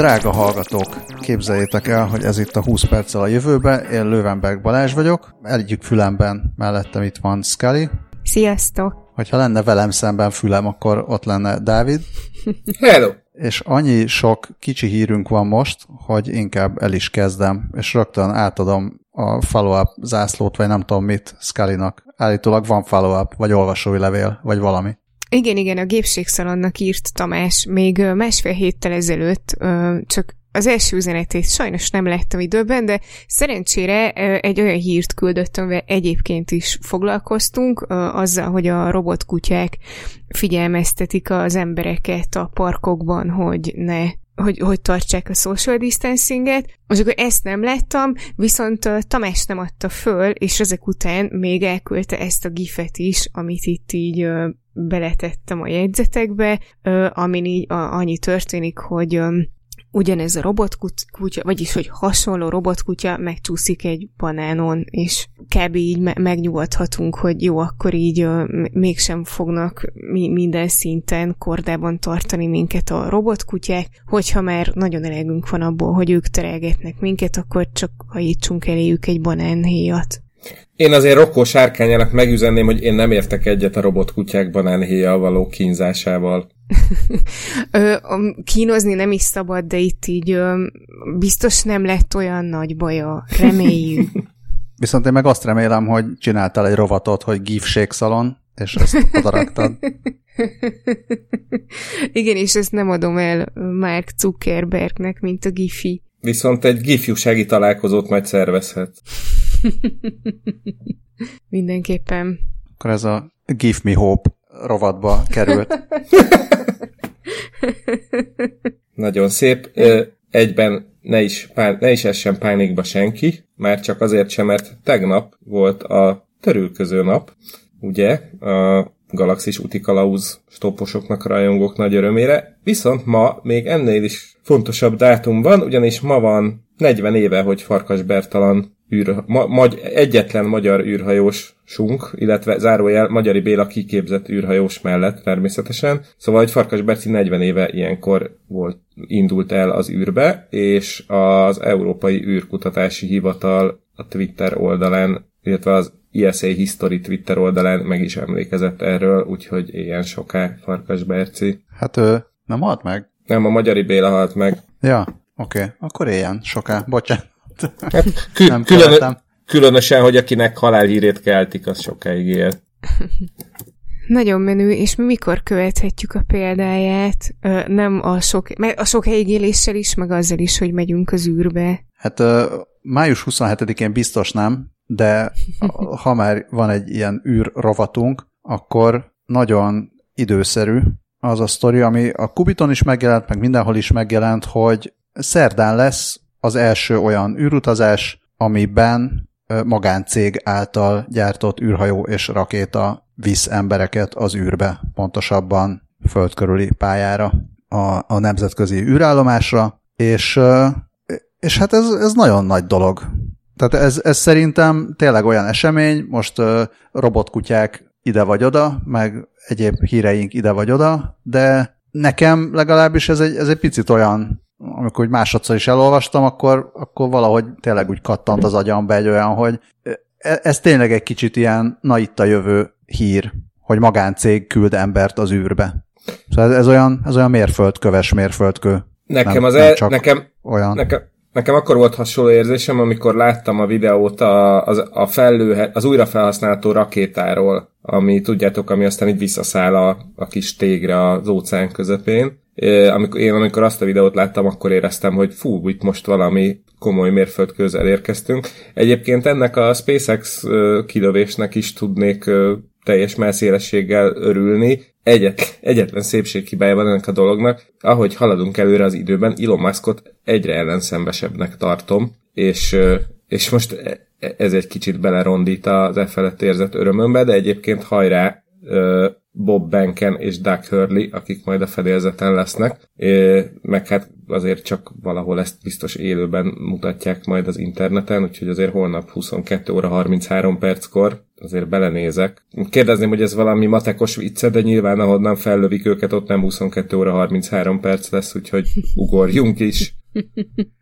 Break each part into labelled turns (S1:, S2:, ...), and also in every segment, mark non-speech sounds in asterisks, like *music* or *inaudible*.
S1: Drága hallgatók, képzeljétek el, hogy ez itt a 20 perccel a jövőbe, én Löwenberg Balázs vagyok, egyik fülemben mellettem itt van Scully.
S2: Sziasztok!
S1: Hogyha lenne velem szemben fülem, akkor ott lenne Dávid. *laughs*
S3: Hello!
S1: És annyi sok kicsi hírünk van most, hogy inkább el is kezdem, és rögtön átadom a follow-up zászlót, vagy nem tudom mit Scully-nak. Állítólag van follow-up, vagy olvasói levél, vagy valami.
S2: Igen, igen, a gépségszalonnak írt Tamás még másfél héttel ezelőtt, csak az első üzenetét sajnos nem láttam időben, de szerencsére egy olyan hírt küldött, amivel egyébként is foglalkoztunk, azzal, hogy a robotkutyák figyelmeztetik az embereket a parkokban, hogy ne hogy, hogy tartsák a social distancinget, és akkor ezt nem láttam, viszont Tamás nem adta föl, és ezek után még elküldte ezt a gifet is, amit itt így beletettem a jegyzetekbe, amin így uh, annyi történik, hogy ugyanez a robotkutya, vagyis hogy hasonló robotkutya megcsúszik egy banánon, és kb. így me- megnyugodhatunk, hogy jó, akkor így mégsem fognak mi- minden szinten kordában tartani minket a robotkutyák, hogyha már nagyon elegünk van abból, hogy ők terelgetnek minket, akkor csak hajítsunk eléjük egy banánhéjat.
S3: Én azért Rokkó sárkányának megüzenném, hogy én nem értek egyet a robotkutyák banánhéjjal való kínzásával. *laughs*
S2: ö, kínozni nem is szabad, de itt így ö, biztos nem lett olyan nagy baja. Reméljük. *laughs*
S1: Viszont én meg azt remélem, hogy csináltál egy rovatot, hogy gifség szalon, és ezt odaraktad. *laughs*
S2: Igen, és ezt nem adom el Mark Zuckerbergnek, mint a Gifi.
S3: Viszont egy gifjúsági találkozót majd szervezhet. *laughs*
S2: Mindenképpen.
S1: Akkor ez a Give Me Hope rovatba került. *laughs*
S3: Nagyon szép. Egyben ne is, pán, ne is essen pánikba senki, már csak azért sem, mert tegnap volt a törülköző nap, ugye, a galaxis utikalauz stoposoknak, rajongók nagy örömére, viszont ma még ennél is fontosabb dátum van, ugyanis ma van 40 éve, hogy Farkas Bertalan űr, ma, magy, egyetlen magyar űrhajósunk, illetve zárójel Magyari Béla kiképzett űrhajós mellett természetesen. Szóval, hogy Farkas Berci 40 éve ilyenkor volt, indult el az űrbe, és az Európai űrkutatási Hivatal a Twitter oldalán, illetve az ISA History Twitter oldalán meg is emlékezett erről, úgyhogy ilyen soká Farkas Berci.
S1: Hát ő nem halt meg?
S3: Nem, a Magyari Béla halt meg.
S1: Ja, oké, okay. akkor ilyen soká. Bocsánat.
S3: Hát, kü- nem külön, különösen, hogy akinek halálhírét keltik, az sokáig él.
S2: Nagyon menő, és mi mikor követhetjük a példáját? Ö, nem a sok, a sok éléssel is, meg azzal is, hogy megyünk az űrbe.
S1: Hát ö, május 27-én biztos nem, de *laughs* ha már van egy ilyen űr rovatunk, akkor nagyon időszerű az a sztori, ami a Kubiton is megjelent, meg mindenhol is megjelent, hogy szerdán lesz az első olyan űrutazás, amiben magáncég által gyártott űrhajó és rakéta visz embereket az űrbe, pontosabban földkörüli pályára, a, a nemzetközi űrállomásra, és, és hát ez, ez nagyon nagy dolog. Tehát ez, ez szerintem tényleg olyan esemény, most robotkutyák ide vagy oda, meg egyéb híreink ide vagy oda, de nekem legalábbis ez egy, ez egy picit olyan amikor úgy másodszor is elolvastam, akkor, akkor valahogy tényleg úgy kattant az agyamba egy olyan, hogy e, ez tényleg egy kicsit ilyen na itt a jövő hír, hogy magáncég küld embert az űrbe. Szóval ez, ez olyan, ez olyan mérföldköves mérföldkő.
S3: Nekem nem, az el, nem nekem, olyan. Nekem, nekem akkor volt hasonló érzésem, amikor láttam a videót a, az, a fellő, az újra felhasználható rakétáról, ami tudjátok, ami aztán így visszaszáll a, a kis tégre az óceán közepén, amikor, én amikor azt a videót láttam, akkor éreztem, hogy fú, itt most valami komoly mérföldköz elérkeztünk. Egyébként ennek a SpaceX kilövésnek is tudnék teljes messzélességgel örülni. Egyet, egyetlen szépséghibája van ennek a dolognak. Ahogy haladunk előre az időben, Elon Muskot egyre ellenszenvesebbnek tartom, és, és most e, e, ez egy kicsit belerondít az e felett érzett örömömbe, de egyébként hajrá, Bob Benken és Doug Hurley, akik majd a fedélzeten lesznek, meg hát azért csak valahol ezt biztos élőben mutatják majd az interneten, úgyhogy azért holnap 22 óra 33 perckor azért belenézek. Kérdezném, hogy ez valami matekos vicce, de nyilván ahonnan fellövik őket, ott nem 22 óra 33 perc lesz, úgyhogy ugorjunk is. *laughs*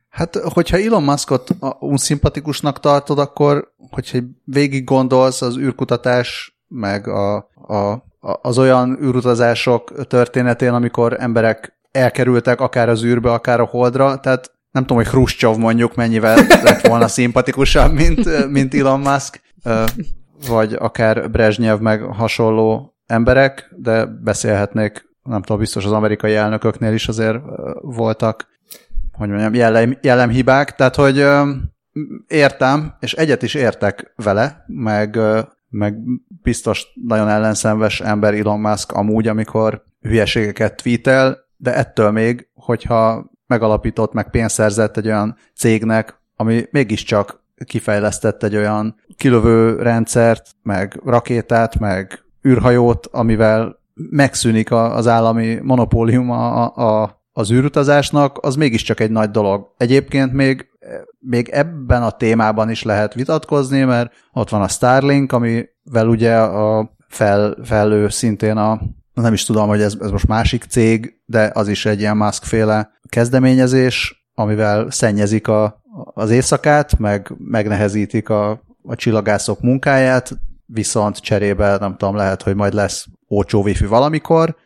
S1: Hát, hogyha Elon Muskot unszimpatikusnak tartod, akkor, hogyha végig gondolsz az űrkutatás, meg a, a, az olyan űrutazások történetén, amikor emberek elkerültek akár az űrbe, akár a holdra, tehát nem tudom, hogy Khrushchev mondjuk mennyivel lett volna szimpatikusabb, mint, mint Elon Musk, vagy akár Brezsnyev meg hasonló emberek, de beszélhetnék, nem tudom, biztos az amerikai elnököknél is azért voltak, hogy mondjam, jellem, jellemhibák, tehát hogy értem, és egyet is értek vele, meg, meg biztos nagyon ellenszenves ember Elon Musk amúgy, amikor hülyeségeket tweetel, de ettől még, hogyha megalapított, meg pénzt szerzett egy olyan cégnek, ami mégiscsak kifejlesztett egy olyan kilövő rendszert, meg rakétát, meg űrhajót, amivel megszűnik az állami monopólium a, a, az űrutazásnak, az mégiscsak egy nagy dolog. Egyébként még, még ebben a témában is lehet vitatkozni, mert ott van a Starlink, amivel ugye a fel, felő szintén a nem is tudom, hogy ez, ez most másik cég, de az is egy ilyen Musk-féle kezdeményezés, amivel szennyezik a, az éjszakát, meg megnehezítik a, a csillagászok munkáját, viszont cserébe nem tudom, lehet, hogy majd lesz olcsó wifi valamikor,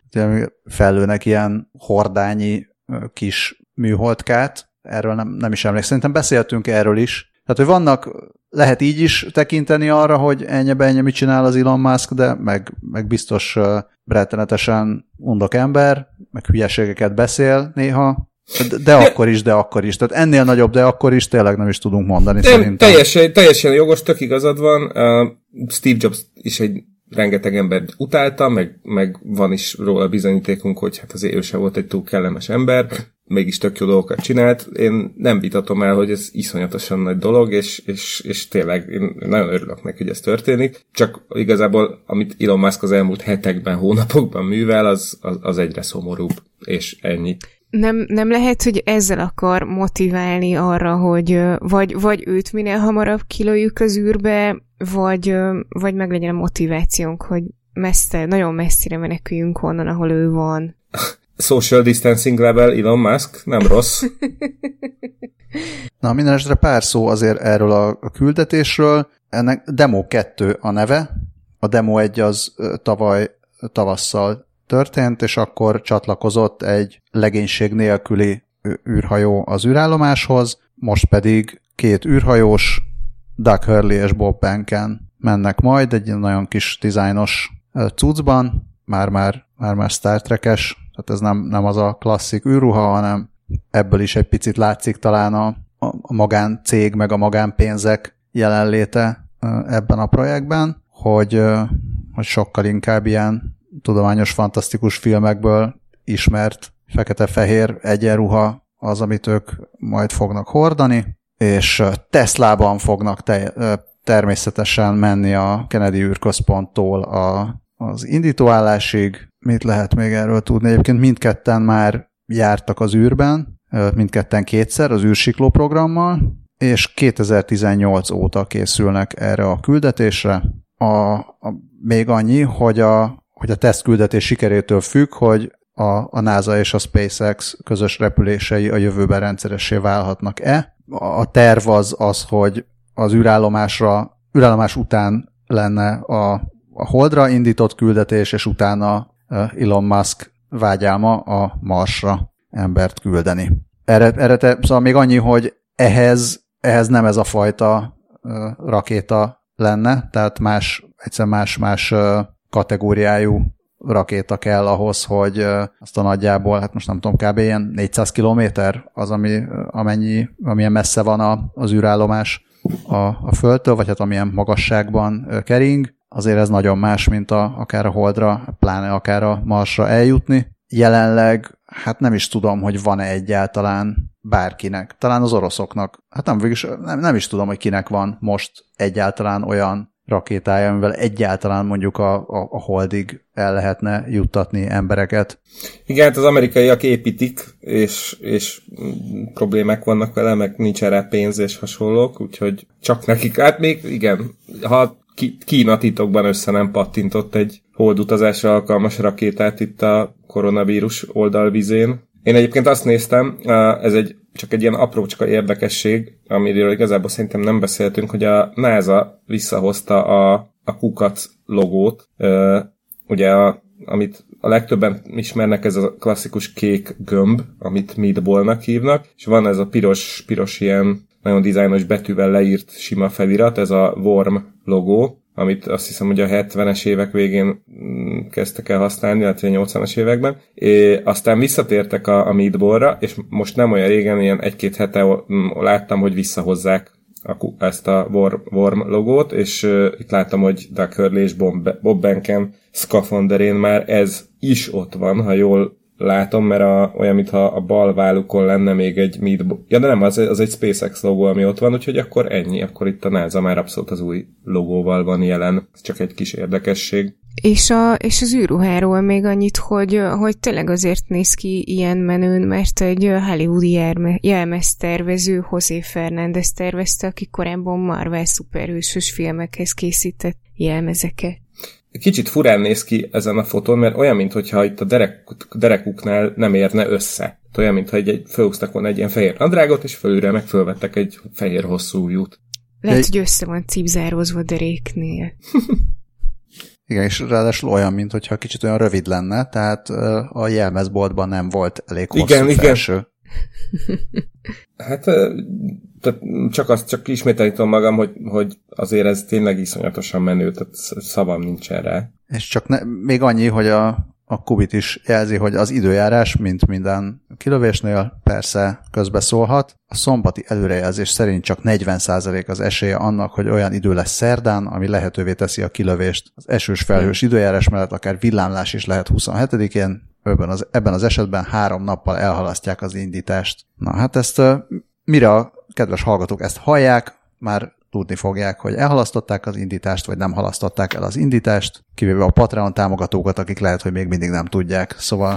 S1: fellőnek ilyen hordányi kis műholdkát, erről nem, nem is emlékszem, szerintem beszéltünk erről is, tehát, hogy vannak, lehet így is tekinteni arra, hogy ennyi ennyi mit csinál az Elon Musk, de meg, meg biztos rettenetesen undok ember, meg hülyeségeket beszél néha, de, de akkor is, de akkor is. Tehát ennél nagyobb, de akkor is tényleg nem is tudunk mondani nem, szerintem.
S3: Teljesen, teljesen jogos, tök igazad van. Uh, Steve Jobs is egy rengeteg ember utálta, meg, meg van is róla bizonyítékunk, hogy hát azért ő se volt egy túl kellemes ember, mégis tök jó dolgokat csinált. Én nem vitatom el, hogy ez iszonyatosan nagy dolog, és, és, és tényleg én nagyon örülök neki, hogy ez történik. Csak igazából, amit Elon Musk az elmúlt hetekben, hónapokban művel, az, az, az egyre szomorúbb, és ennyi.
S2: Nem, nem lehet, hogy ezzel akar motiválni arra, hogy vagy, vagy őt minél hamarabb kilőjük az űrbe, vagy, vagy meg legyen a motivációnk, hogy messze, nagyon messzire meneküljünk onnan, ahol ő van.
S3: Social distancing level Elon Musk, nem rossz.
S1: Na, minden esetre pár szó azért erről a, a küldetésről. Ennek Demo 2 a neve. A Demo 1 az tavaly tavasszal történt, és akkor csatlakozott egy legénység nélküli űrhajó az űrállomáshoz, most pedig két űrhajós, Doug Hurley és Bob Benken mennek majd egy nagyon kis dizájnos cuccban, már-már, már-már Star Trek-es, tehát ez nem, nem az a klasszik űrruha, hanem ebből is egy picit látszik talán a, a magáncég meg a magánpénzek jelenléte ebben a projektben, hogy, hogy sokkal inkább ilyen tudományos, fantasztikus filmekből ismert fekete-fehér egyenruha az, amit ők majd fognak hordani, és Teslában fognak te, természetesen menni a Kennedy űrközponttól a, az indítóállásig. Mit lehet még erről tudni? Egyébként mindketten már jártak az űrben, mindketten kétszer az űrsikló programmal, és 2018 óta készülnek erre a küldetésre. A, a, még annyi, hogy a, hogy a tesztküldetés sikerétől függ, hogy a, a NASA és a SpaceX közös repülései a jövőben rendszeressé válhatnak-e. A terv az az, hogy az űrállomásra, űrállomás után lenne a, a Holdra indított küldetés, és utána Elon Musk vágyálma a Marsra embert küldeni. Erre, erre te, szóval még annyi, hogy ehhez, ehhez nem ez a fajta rakéta lenne, tehát más, egyszer más, más kategóriájú rakéta kell ahhoz, hogy azt a nagyjából, hát most nem tudom, kb. ilyen 400 kilométer az, ami, amennyi, amilyen messze van a, az űrállomás a, a Földtől, vagy hát amilyen magasságban kering, azért ez nagyon más, mint a, akár a Holdra, pláne akár a Marsra eljutni. Jelenleg, hát nem is tudom, hogy van-e egyáltalán bárkinek, talán az oroszoknak. Hát nem, nem, nem is tudom, hogy kinek van most egyáltalán olyan rakétája, amivel egyáltalán mondjuk a, a, a holdig el lehetne juttatni embereket.
S3: Igen, hát az amerikaiak építik, és, és problémák vannak vele, meg nincs erre pénz és hasonlók, úgyhogy csak nekik, hát még igen, ha Kína titokban össze nem pattintott egy holdutazásra alkalmas rakétát itt a koronavírus oldalvizén. Én egyébként azt néztem, ez egy csak egy ilyen aprócska érdekesség, amiről igazából szerintem nem beszéltünk, hogy a NASA visszahozta a, a kukat logót, ugye a, amit a legtöbben ismernek, ez a klasszikus kék gömb, amit meatballnak hívnak, és van ez a piros, piros ilyen nagyon dizájnos betűvel leírt sima felirat, ez a Worm logó, amit azt hiszem, hogy a 70-es évek végén mm, kezdtek el használni, illetve a 80-as években. É, aztán visszatértek a, a Meatballra, és most nem olyan régen, ilyen egy-két hete mm, láttam, hogy visszahozzák a, ezt a Worm, logót, és uh, itt láttam, hogy Doug Hurley és Bob, Benken szkafanderén már ez is ott van, ha jól látom, mert a, olyan, mintha a bal vállukon lenne még egy Meet... Ja, de nem, az, az egy SpaceX logó, ami ott van, úgyhogy akkor ennyi. Akkor itt a NASA már abszolút az új logóval van jelen. Ez csak egy kis érdekesség.
S2: És, a, és az űrruháról még annyit, hogy, hogy tényleg azért néz ki ilyen menőn, mert egy hollywoodi jelmeztervező José Fernández tervezte, aki korábban Marvel szuperhősös filmekhez készített jelmezeket.
S3: Kicsit furán néz ki ezen a fotón, mert olyan, mintha itt a derek, derekuknál nem érne össze. Olyan, mintha egy, egy felhúztak volna egy ilyen fehér nadrágot, és fölülre meg fölvettek egy fehér hosszú ujjút.
S2: Lehet, hogy össze van cipzározva deréknél. *laughs*
S1: Igen, és ráadásul olyan, mintha kicsit olyan rövid lenne, tehát a jelmezboltban nem volt elég hosszú igen, felső.
S3: Igen. Hát tehát csak azt csak ismételítom magam, hogy, hogy azért ez tényleg iszonyatosan menő, tehát szavam nincsen rá.
S1: És csak ne, még annyi, hogy a, a Kubit is jelzi, hogy az időjárás, mint minden kilövésnél, persze közbeszólhat. A szombati előrejelzés szerint csak 40% az esélye annak, hogy olyan idő lesz szerdán, ami lehetővé teszi a kilövést. Az esős felhős időjárás mellett akár villámlás is lehet 27-én, ebben az, ebben az esetben három nappal elhalasztják az indítást. Na hát ezt mire a kedves hallgatók ezt hallják, már tudni fogják, hogy elhalasztották az indítást, vagy nem halasztották el az indítást, kivéve a Patreon támogatókat, akik lehet, hogy még mindig nem tudják. Szóval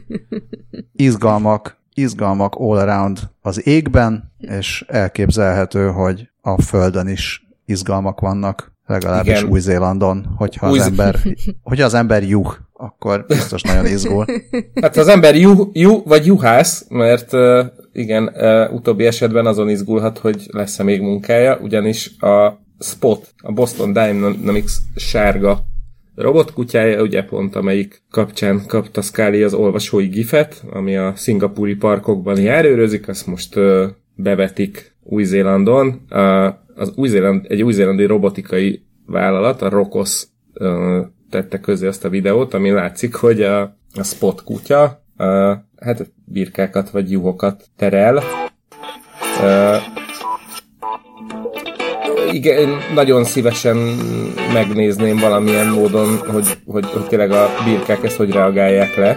S1: *laughs* izgalmak, izgalmak all around az égben, és elképzelhető, hogy a Földön is izgalmak vannak, legalábbis Új-Zélandon, hogyha Új- az ember, hogyha az ember juh, akkor biztos nagyon izgul. *laughs*
S3: Hát az ember juh, juh vagy juhász, mert igen, utóbbi esetben azon izgulhat, hogy lesz-e még munkája, ugyanis a Spot, a Boston Dynamics sárga robotkutyája, ugye pont amelyik kapcsán kapta Scully az olvasói gifet, ami a szingapúri parkokban járőrözik, azt most bevetik Új-Zélandon. az Új-Zéland, egy új-zélandi robotikai vállalat, a Rokos tette közé azt a videót, ami látszik, hogy a, a Spot kutya ö, hát birkákat vagy juhokat terel. Uh, igen, nagyon szívesen megnézném valamilyen módon, hogy, hogy, hogy tényleg a birkák ezt hogy reagálják le,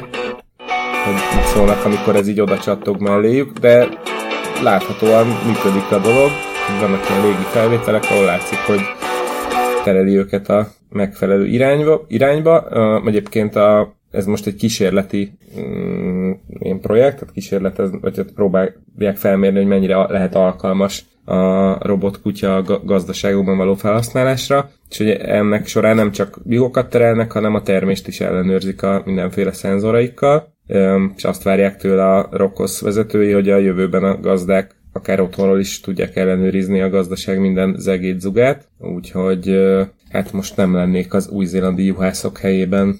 S3: hogy mit szólnak, amikor ez így oda csattog melléjük, de láthatóan működik a dolog, vannak ilyen légi felvételek, ahol látszik, hogy tereli őket a megfelelő irányba. irányba. Egyébként a ez most egy kísérleti mm, ilyen projekt, tehát kísérletez, vagy próbálják felmérni, hogy mennyire lehet alkalmas a robotkutya a gazdaságokban való felhasználásra, és hogy ennek során nem csak biokat terelnek, hanem a termést is ellenőrzik a mindenféle szenzoraikkal, és azt várják tőle a Rokosz vezetői, hogy a jövőben a gazdák akár otthonról is tudják ellenőrizni a gazdaság minden zegét zugát, úgyhogy hát most nem lennék az új-zélandi juhászok helyében.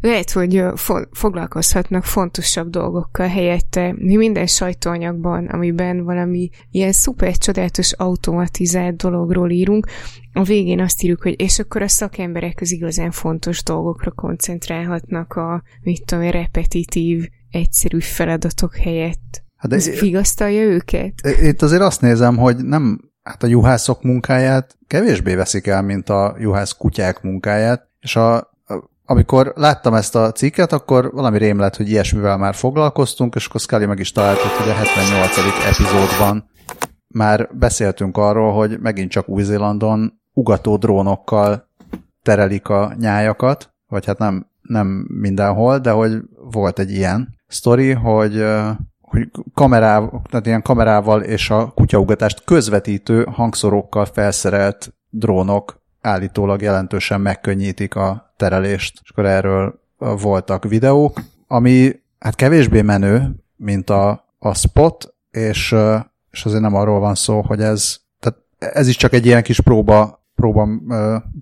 S2: Lehet, hogy fo- foglalkozhatnak fontosabb dolgokkal helyette. Mi minden sajtóanyagban, amiben valami ilyen szuper csodálatos automatizált dologról írunk, a végén azt írjuk, hogy és akkor a szakemberek az igazán fontos dolgokra koncentrálhatnak a, mit tudom, repetitív, egyszerű feladatok helyett. Hát de Ez vigasztalja őket?
S1: Itt azért azt nézem, hogy nem, hát a juhászok munkáját kevésbé veszik el, mint a juhász kutyák munkáját, és a amikor láttam ezt a cikket, akkor valami rém lett, hogy ilyesmivel már foglalkoztunk, és akkor Scully meg is találtuk, hogy a 78. epizódban már beszéltünk arról, hogy megint csak Új-Zélandon ugató drónokkal terelik a nyájakat, vagy hát nem, nem mindenhol, de hogy volt egy ilyen sztori, hogy, hogy kamerával, tehát ilyen kamerával és a kutyaugatást közvetítő hangszorokkal felszerelt drónok állítólag jelentősen megkönnyítik a terelést, és akkor erről voltak videók, ami hát kevésbé menő, mint a, a spot, és, és azért nem arról van szó, hogy ez, tehát ez is csak egy ilyen kis próba, próba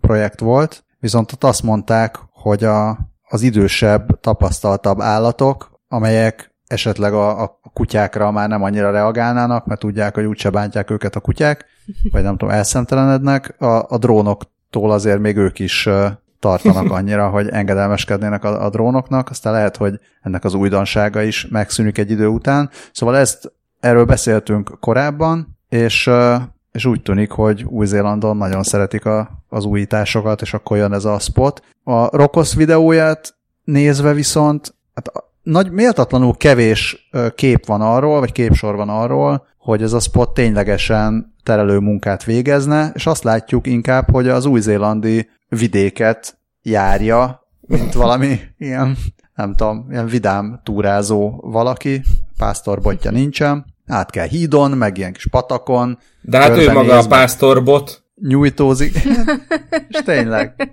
S1: projekt volt, viszont ott azt mondták, hogy a, az idősebb, tapasztaltabb állatok, amelyek esetleg a, a kutyákra már nem annyira reagálnának, mert tudják, hogy úgyse bántják őket a kutyák, vagy nem tudom, elszemtelenednek, a, a drónoktól azért még ők is tartanak *laughs* annyira, hogy engedelmeskednének a, a drónoknak, aztán lehet, hogy ennek az újdonsága is megszűnik egy idő után. Szóval ezt erről beszéltünk korábban, és, és úgy tűnik, hogy Új-Zélandon nagyon szeretik a, az újításokat, és akkor jön ez a spot. A Rokos videóját nézve viszont hát nagy, méltatlanul kevés kép van arról, vagy képsor van arról, hogy ez a spot ténylegesen terelő munkát végezne, és azt látjuk inkább, hogy az új-zélandi vidéket járja, mint valami *laughs* ilyen, nem tudom, ilyen vidám túrázó valaki, pásztorbotja nincsen, át kell hídon, meg ilyen kis patakon.
S3: De hát ő maga a pásztorbot.
S1: Nyújtózik. *laughs* és tényleg. *laughs*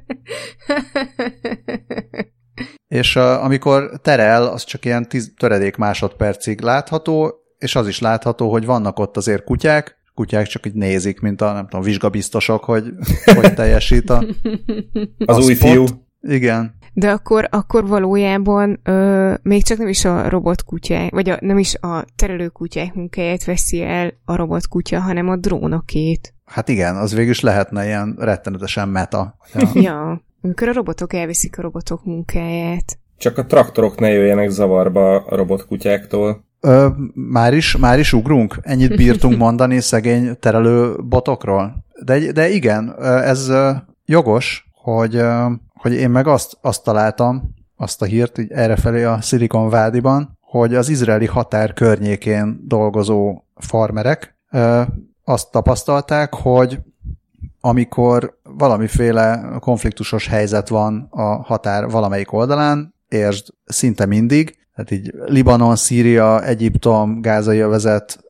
S1: És uh, amikor terel, az csak ilyen tíz, töredék másodpercig látható, és az is látható, hogy vannak ott azért kutyák, kutyák csak így nézik, mint a, nem tudom, vizsgabiztosok, hogy *laughs* hogy teljesít a,
S3: az a új spot. fiú.
S1: Igen.
S2: De akkor, akkor valójában ö, még csak nem is a robotkutyák, vagy a, nem is a terelőkutyák munkáját veszi el a robotkutya, hanem a drónokét.
S1: Hát igen, az végül is lehetne ilyen rettenetesen meta.
S2: Ja. ja, amikor a robotok elviszik a robotok munkáját.
S3: Csak a traktorok ne jöjjenek zavarba a robotkutyáktól.
S1: Ö, már, is, már is ugrunk? Ennyit bírtunk *laughs* mondani szegény terelő botokról? De, de igen, ez jogos, hogy, hogy én meg azt, azt találtam, azt a hírt így errefelé a Silicon Vádiban, hogy az izraeli határ környékén dolgozó farmerek azt tapasztalták, hogy amikor valamiféle konfliktusos helyzet van a határ valamelyik oldalán, értsd szinte mindig, tehát így Libanon, Szíria, Egyiptom, Gázai övezet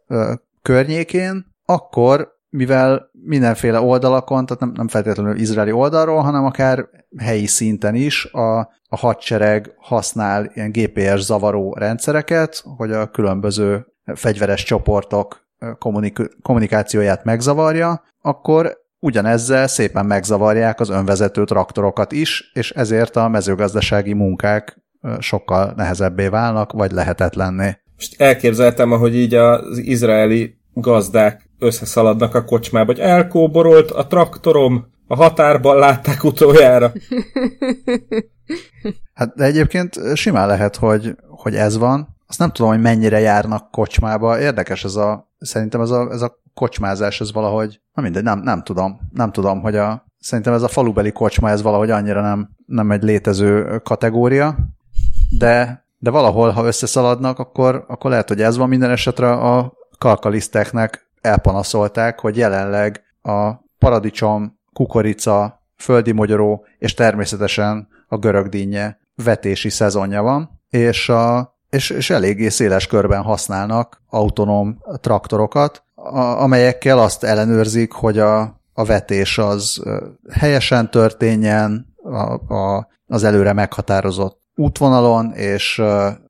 S1: környékén, akkor mivel mindenféle oldalakon, tehát nem, nem feltétlenül izraeli oldalról, hanem akár helyi szinten is a, a hadsereg használ ilyen GPS zavaró rendszereket, hogy a különböző fegyveres csoportok kommunik- kommunikációját megzavarja, akkor ugyanezzel szépen megzavarják az önvezető traktorokat is, és ezért a mezőgazdasági munkák sokkal nehezebbé válnak, vagy lehetetlenné.
S3: Most elképzeltem, ahogy így az izraeli gazdák összeszaladnak a kocsmába, hogy elkóborolt a traktorom, a határban látták utoljára. *laughs*
S1: Hát de egyébként simán lehet, hogy, hogy ez van. Azt nem tudom, hogy mennyire járnak kocsmába. Érdekes ez a, szerintem ez a, ez a kocsmázás, ez valahogy, na mindegy, nem, nem tudom. Nem tudom, hogy a, szerintem ez a falubeli kocsma, ez valahogy annyira nem, nem egy létező kategória de, de valahol, ha összeszaladnak, akkor, akkor lehet, hogy ez van minden esetre a kalkaliszteknek elpanaszolták, hogy jelenleg a paradicsom, kukorica, földi mogyoró és természetesen a görögdínje vetési szezonja van, és, a, és, és eléggé széles körben használnak autonóm traktorokat, amelyekkel azt ellenőrzik, hogy a, a vetés az helyesen történjen, a, a, az előre meghatározott útvonalon, és,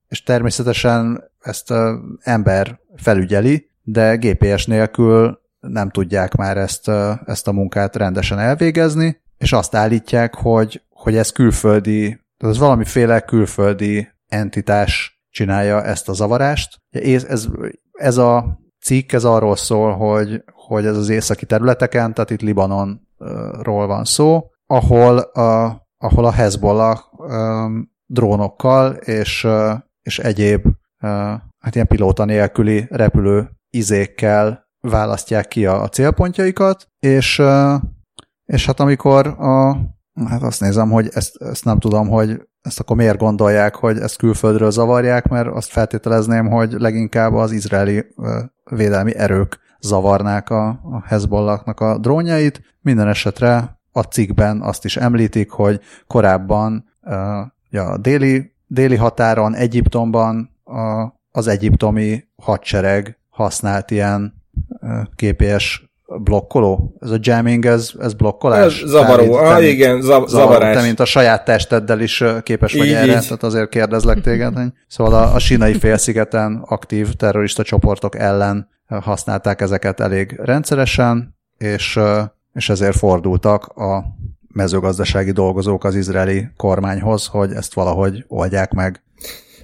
S1: és természetesen ezt ember felügyeli, de GPS nélkül nem tudják már ezt, ezt a munkát rendesen elvégezni, és azt állítják, hogy, hogy ez külföldi, ez valamiféle külföldi entitás csinálja ezt a zavarást. Ez, ez a cikk, ez arról szól, hogy, hogy ez az északi területeken, tehát itt Libanonról van szó, ahol a, ahol a Hezbollah drónokkal és, és egyéb hát ilyen pilóta nélküli repülő izékkel választják ki a, a célpontjaikat, és, és hát amikor a, hát azt nézem, hogy ezt, ezt nem tudom, hogy ezt akkor miért gondolják, hogy ezt külföldről zavarják, mert azt feltételezném, hogy leginkább az izraeli védelmi erők zavarnák a, a Hezbollahnak a drónjait. Minden esetre a cikkben azt is említik, hogy korábban a déli, déli határon, Egyiptomban az egyiptomi hadsereg használt ilyen GPS blokkoló? Ez a jamming, ez, ez blokkolás?
S3: Ez zavaró, ah, te, igen, zav- zavaró, zavarás.
S1: Te, mint a saját testeddel is képes vagy így, erre, így. tehát azért kérdezlek téged. Hogy... Szóval a, a sinai félszigeten aktív terrorista csoportok ellen használták ezeket elég rendszeresen, és, és ezért fordultak a mezőgazdasági dolgozók az izraeli kormányhoz, hogy ezt valahogy oldják meg.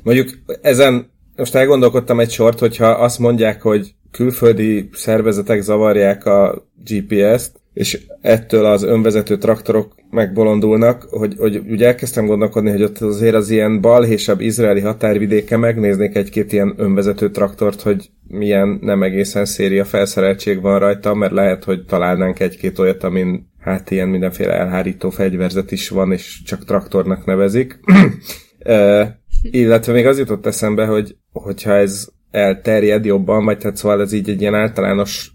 S3: Mondjuk ezen most elgondolkodtam egy sort, hogyha azt mondják, hogy külföldi szervezetek zavarják a GPS-t, és ettől az önvezető traktorok megbolondulnak, hogy, hogy ugye elkezdtem gondolkodni, hogy ott azért az ilyen balhésabb izraeli határvidéke megnéznék egy-két ilyen önvezető traktort, hogy milyen nem egészen széria felszereltség van rajta, mert lehet, hogy találnánk egy-két olyat, amin hát ilyen mindenféle elhárító fegyverzet is van, és csak traktornak nevezik. *clears throat* e, illetve még az jutott eszembe, hogy hogyha ez elterjed jobban, vagy tehát szóval ez így egy ilyen általános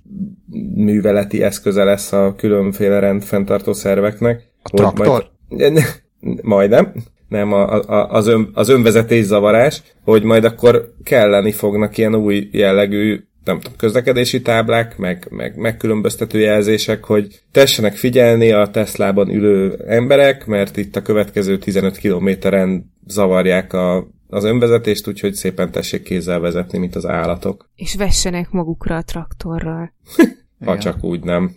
S3: műveleti eszköze lesz a különféle rendfenntartó szerveknek.
S1: A traktor?
S3: Majd, *laughs* majdnem. Nem, a, a, az, ön, az önvezetés zavarás, hogy majd akkor kelleni fognak ilyen új jellegű nem tudom, közlekedési táblák, meg, meg megkülönböztető jelzések, hogy tessenek figyelni a Teslában ülő emberek, mert itt a következő 15 kilométeren zavarják a az önvezetést, úgyhogy szépen tessék kézzel vezetni, mint az állatok.
S2: És vessenek magukra a traktorral. *laughs*
S3: ha csak úgy nem.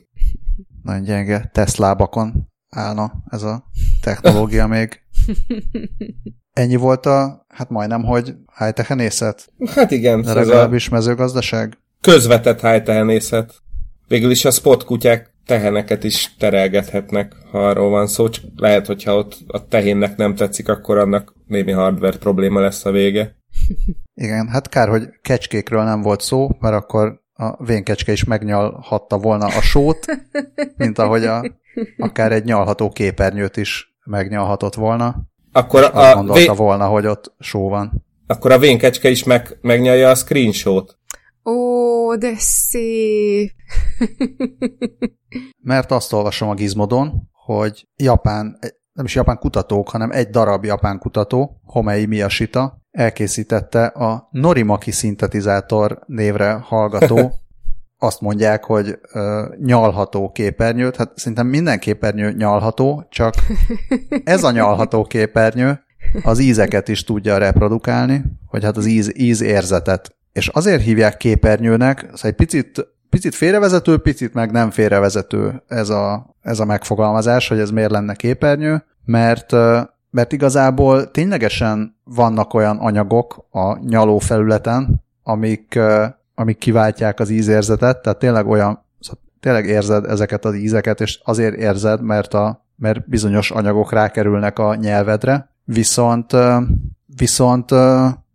S1: Nagyon gyenge Teslábakon állna ez a technológia még. *laughs* Ennyi volt a, hát majdnem, hogy high-tech
S3: Hát igen.
S1: De legalábbis a... mezőgazdaság.
S3: Közvetett high-tech Végül is a spot kutyák teheneket is terelgethetnek, ha arról van szó, csak lehet, hogyha ott a tehénnek nem tetszik, akkor annak némi hardware probléma lesz a vége. *laughs*
S1: Igen, hát kár, hogy kecskékről nem volt szó, mert akkor a vénkecske is megnyalhatta volna a sót, mint ahogy a, akár egy nyalható képernyőt is megnyalhatott volna. Akkor a gondolta vé... volna, hogy ott só van.
S3: Akkor a vénkecske is meg, megnyalja a screenshot.
S2: Ó, de szép! *laughs*
S1: Mert azt olvasom a Gizmodon, hogy Japán, nem is japán kutatók, hanem egy darab japán kutató, Homei Miyashita, elkészítette a Norimaki szintetizátor névre hallgató, *laughs* azt mondják, hogy ö, nyalható képernyőt, hát szerintem minden képernyő nyalható, csak ez a nyalható képernyő az ízeket is tudja reprodukálni, hogy hát az íz, íz érzetet. És azért hívják képernyőnek, szóval egy picit, picit félrevezető, picit meg nem félrevezető ez a, ez a megfogalmazás, hogy ez miért lenne képernyő, mert mert igazából ténylegesen vannak olyan anyagok a nyaló felületen, amik, amik kiváltják az ízérzetet, tehát tényleg olyan, szóval tényleg érzed ezeket az ízeket, és azért érzed, mert, a, mert bizonyos anyagok rákerülnek a nyelvedre, viszont, viszont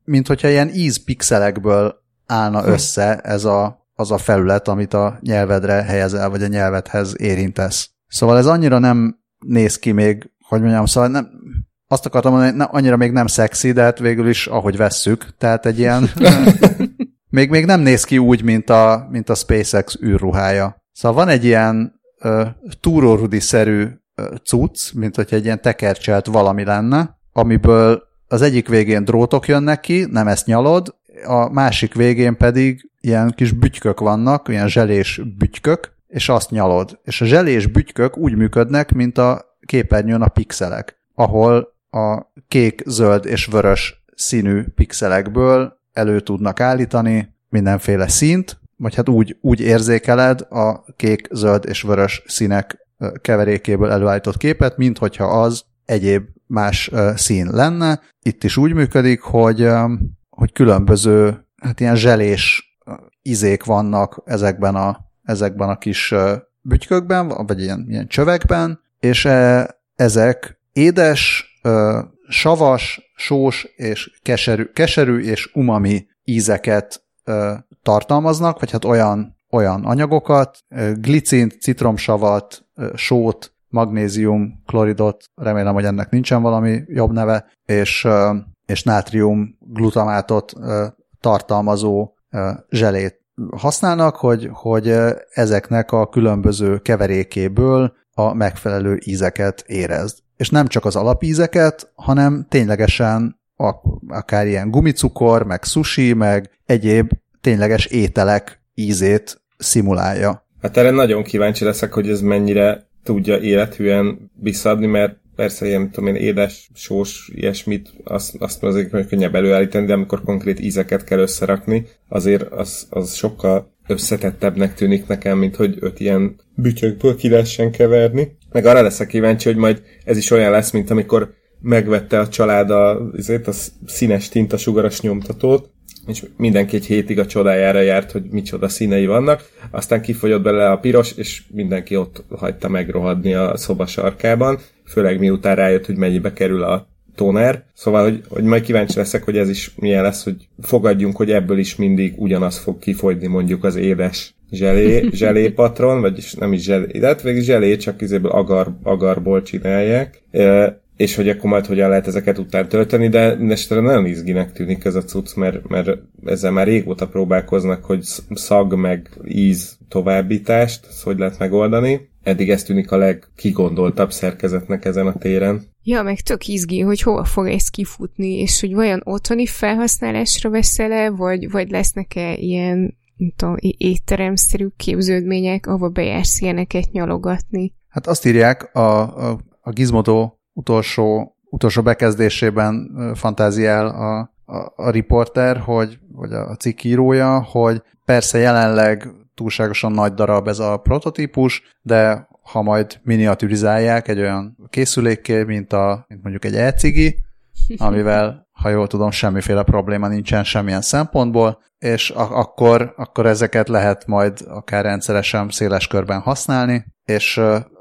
S1: mint hogyha ilyen ízpixelekből állna hm. össze ez a, az a felület, amit a nyelvedre helyezel, vagy a nyelvedhez érintesz. Szóval ez annyira nem néz ki még, hogy mondjam, szóval nem, azt akartam mondani, hogy annyira még nem szexi, de hát végül is ahogy vesszük, tehát egy ilyen *laughs* még, még nem néz ki úgy, mint a, mint a SpaceX űrruhája. Szóval van egy ilyen uh, túrórudi-szerű uh, cucc, mint hogy egy ilyen tekercselt valami lenne, amiből az egyik végén drótok jönnek ki, nem ezt nyalod, a másik végén pedig ilyen kis bütykök vannak, ilyen zselés bütykök, és azt nyalod. És a zselés bütykök úgy működnek, mint a képernyőn a pixelek, ahol a kék, zöld és vörös színű pixelekből elő tudnak állítani mindenféle színt, vagy hát úgy, úgy érzékeled a kék, zöld és vörös színek keverékéből előállított képet, mint hogyha az egyéb más szín lenne. Itt is úgy működik, hogy, hogy különböző hát ilyen zselés izék vannak ezekben a, ezekben a kis bütykökben, vagy ilyen, ilyen csövekben, és ezek édes, savas, sós és keserű, keserű és umami ízeket tartalmaznak, vagy hát olyan, olyan anyagokat, glicint, citromsavat, sót, magnézium, kloridot, remélem, hogy ennek nincsen valami jobb neve, és, és nátrium glutamátot tartalmazó zselét használnak, hogy, hogy ezeknek a különböző keverékéből a megfelelő ízeket érezd. És nem csak az alapízeket, hanem ténylegesen akár ilyen gumicukor, meg sushi, meg egyéb tényleges ételek ízét szimulálja.
S3: Hát erre nagyon kíváncsi leszek, hogy ez mennyire tudja élethűen visszadni, mert persze ilyen, tudom én, édes, sós, ilyesmit, azt, azt azért könnyebb előállítani, de amikor konkrét ízeket kell összerakni, azért az, az sokkal összetettebbnek tűnik nekem, mint hogy öt ilyen bütyökből ki lehessen keverni. Meg arra leszek kíváncsi, hogy majd ez is olyan lesz, mint amikor megvette a család a, azért a színes tintasugaras nyomtatót, és mindenki egy hétig a csodájára járt, hogy micsoda színei vannak, aztán kifogyott bele a piros, és mindenki ott hagyta megrohadni a szoba sarkában, főleg miután rájött, hogy mennyibe kerül a toner. Szóval, hogy, hogy majd kíváncsi leszek, hogy ez is milyen lesz, hogy fogadjunk, hogy ebből is mindig ugyanaz fog kifogyni mondjuk az édes zselé, *laughs* zselé patron, vagyis nem is zselé, de hát végig zselé, csak izéből agar, agarból csinálják és hogy akkor majd hogyan lehet ezeket után tölteni, de mindestre nagyon izginek tűnik ez a cucc, mert, mert ezzel már régóta próbálkoznak, hogy szag meg íz továbbítást, ezt hogy lehet megoldani. Eddig ez tűnik a legkigondoltabb szerkezetnek ezen a téren.
S2: Ja, meg tök izgi, hogy hova fog ez kifutni, és hogy vajon otthoni felhasználásra veszel-e, vagy, vagy lesznek-e ilyen tudom, étteremszerű képződmények, ahova bejársz ilyeneket nyalogatni.
S1: Hát azt írják a, a, a Gizmodo utolsó, utolsó bekezdésében fantáziál a, a, a riporter, hogy, vagy a cikkírója, hogy persze jelenleg túlságosan nagy darab ez a prototípus, de ha majd miniaturizálják egy olyan készülékké, mint, a, mint mondjuk egy e-cigi, *laughs* amivel, ha jól tudom, semmiféle probléma nincsen semmilyen szempontból, és akkor, akkor ezeket lehet majd akár rendszeresen széles körben használni, és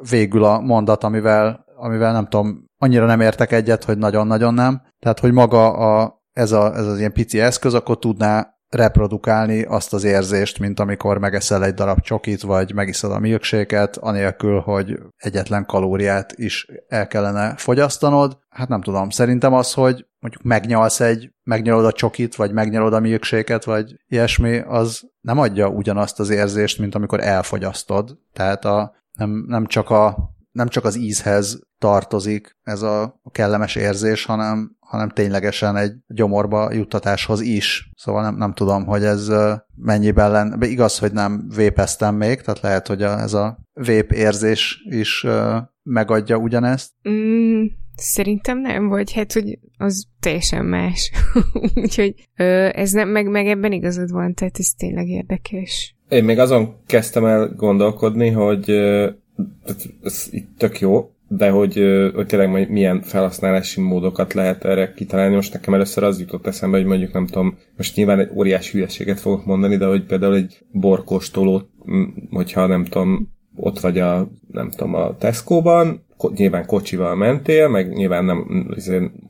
S1: végül a mondat, amivel, amivel nem tudom, annyira nem értek egyet, hogy nagyon-nagyon nem. Tehát, hogy maga a, ez, a, ez az ilyen pici eszköz, akkor tudná reprodukálni azt az érzést, mint amikor megeszel egy darab csokit, vagy megiszod a milkshake anélkül, hogy egyetlen kalóriát is el kellene fogyasztanod. Hát nem tudom, szerintem az, hogy mondjuk megnyalsz egy, megnyalod a csokit, vagy megnyalod a milkshake vagy ilyesmi, az nem adja ugyanazt az érzést, mint amikor elfogyasztod. Tehát a, nem, nem csak a nem csak az ízhez tartozik ez a kellemes érzés, hanem, hanem ténylegesen egy gyomorba juttatáshoz is. Szóval nem, nem tudom, hogy ez mennyiben lenne. Igaz, hogy nem vépeztem még, tehát lehet, hogy a, ez a vép érzés is megadja ugyanezt.
S2: Mm, szerintem nem, vagy hát, hogy az teljesen más. *laughs* Úgyhogy ez nem, meg, meg ebben igazad van, tehát ez tényleg érdekes.
S3: Én még azon kezdtem el gondolkodni, hogy ez itt tök jó, de hogy, hogy tényleg milyen felhasználási módokat lehet erre kitalálni. Most nekem először az jutott eszembe, hogy mondjuk nem tudom, most nyilván egy óriás hülyeséget fogok mondani, de hogy például egy borkóstoló, hogyha nem tudom, ott vagy a, nem tudom, a Tesco-ban, nyilván kocsival mentél, meg nyilván nem,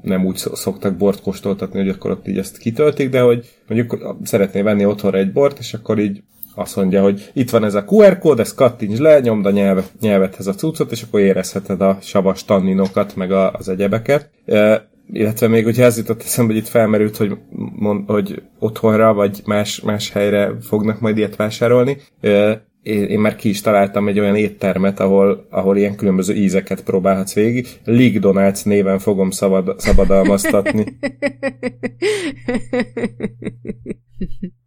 S3: nem úgy szoktak bort kóstoltatni, hogy akkor ott így ezt kitöltik, de hogy mondjuk szeretné venni otthonra egy bort, és akkor így azt mondja, hogy itt van ez a QR kód, ezt kattints le, nyomd a nyelvet, nyelvethez a cuccot, és akkor érezheted a savas tanninokat, meg a, az egyebeket. E, illetve még hogyha ez jutott eszembe, hogy itt felmerült, hogy, mond, hogy otthonra, vagy más, más helyre fognak majd ilyet vásárolni. E, én már ki is találtam egy olyan éttermet, ahol, ahol ilyen különböző ízeket próbálhatsz végig. Lig Donalds néven fogom szabad, szabadalmaztatni.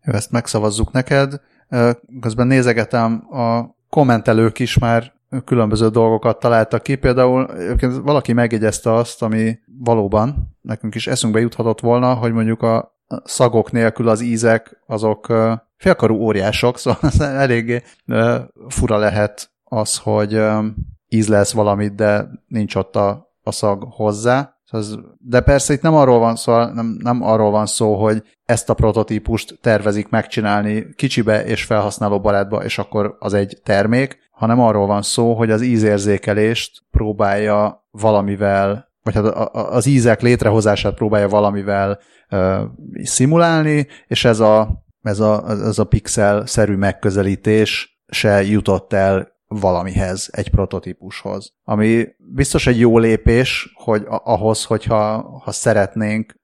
S1: Ezt megszavazzuk neked. Közben nézegetem, a kommentelők is már különböző dolgokat találtak ki. Például valaki megjegyezte azt, ami valóban nekünk is eszünkbe juthatott volna, hogy mondjuk a szagok nélkül az ízek azok félkarú óriások, *laughs* szóval eléggé fura lehet az, hogy íz lesz valamit, de nincs ott a, a szag hozzá. De persze itt nem arról van szó, nem, nem arról van szó, hogy ezt a prototípust tervezik megcsinálni kicsibe és felhasználó barátba, és akkor az egy termék, hanem arról van szó, hogy az ízérzékelést próbálja valamivel, vagy hát az ízek létrehozását próbálja valamivel uh, szimulálni, és ez a, ez a, ez a pixel-szerű megközelítés se jutott el valamihez, egy prototípushoz. Ami biztos egy jó lépés, hogy ahhoz, hogyha ha szeretnénk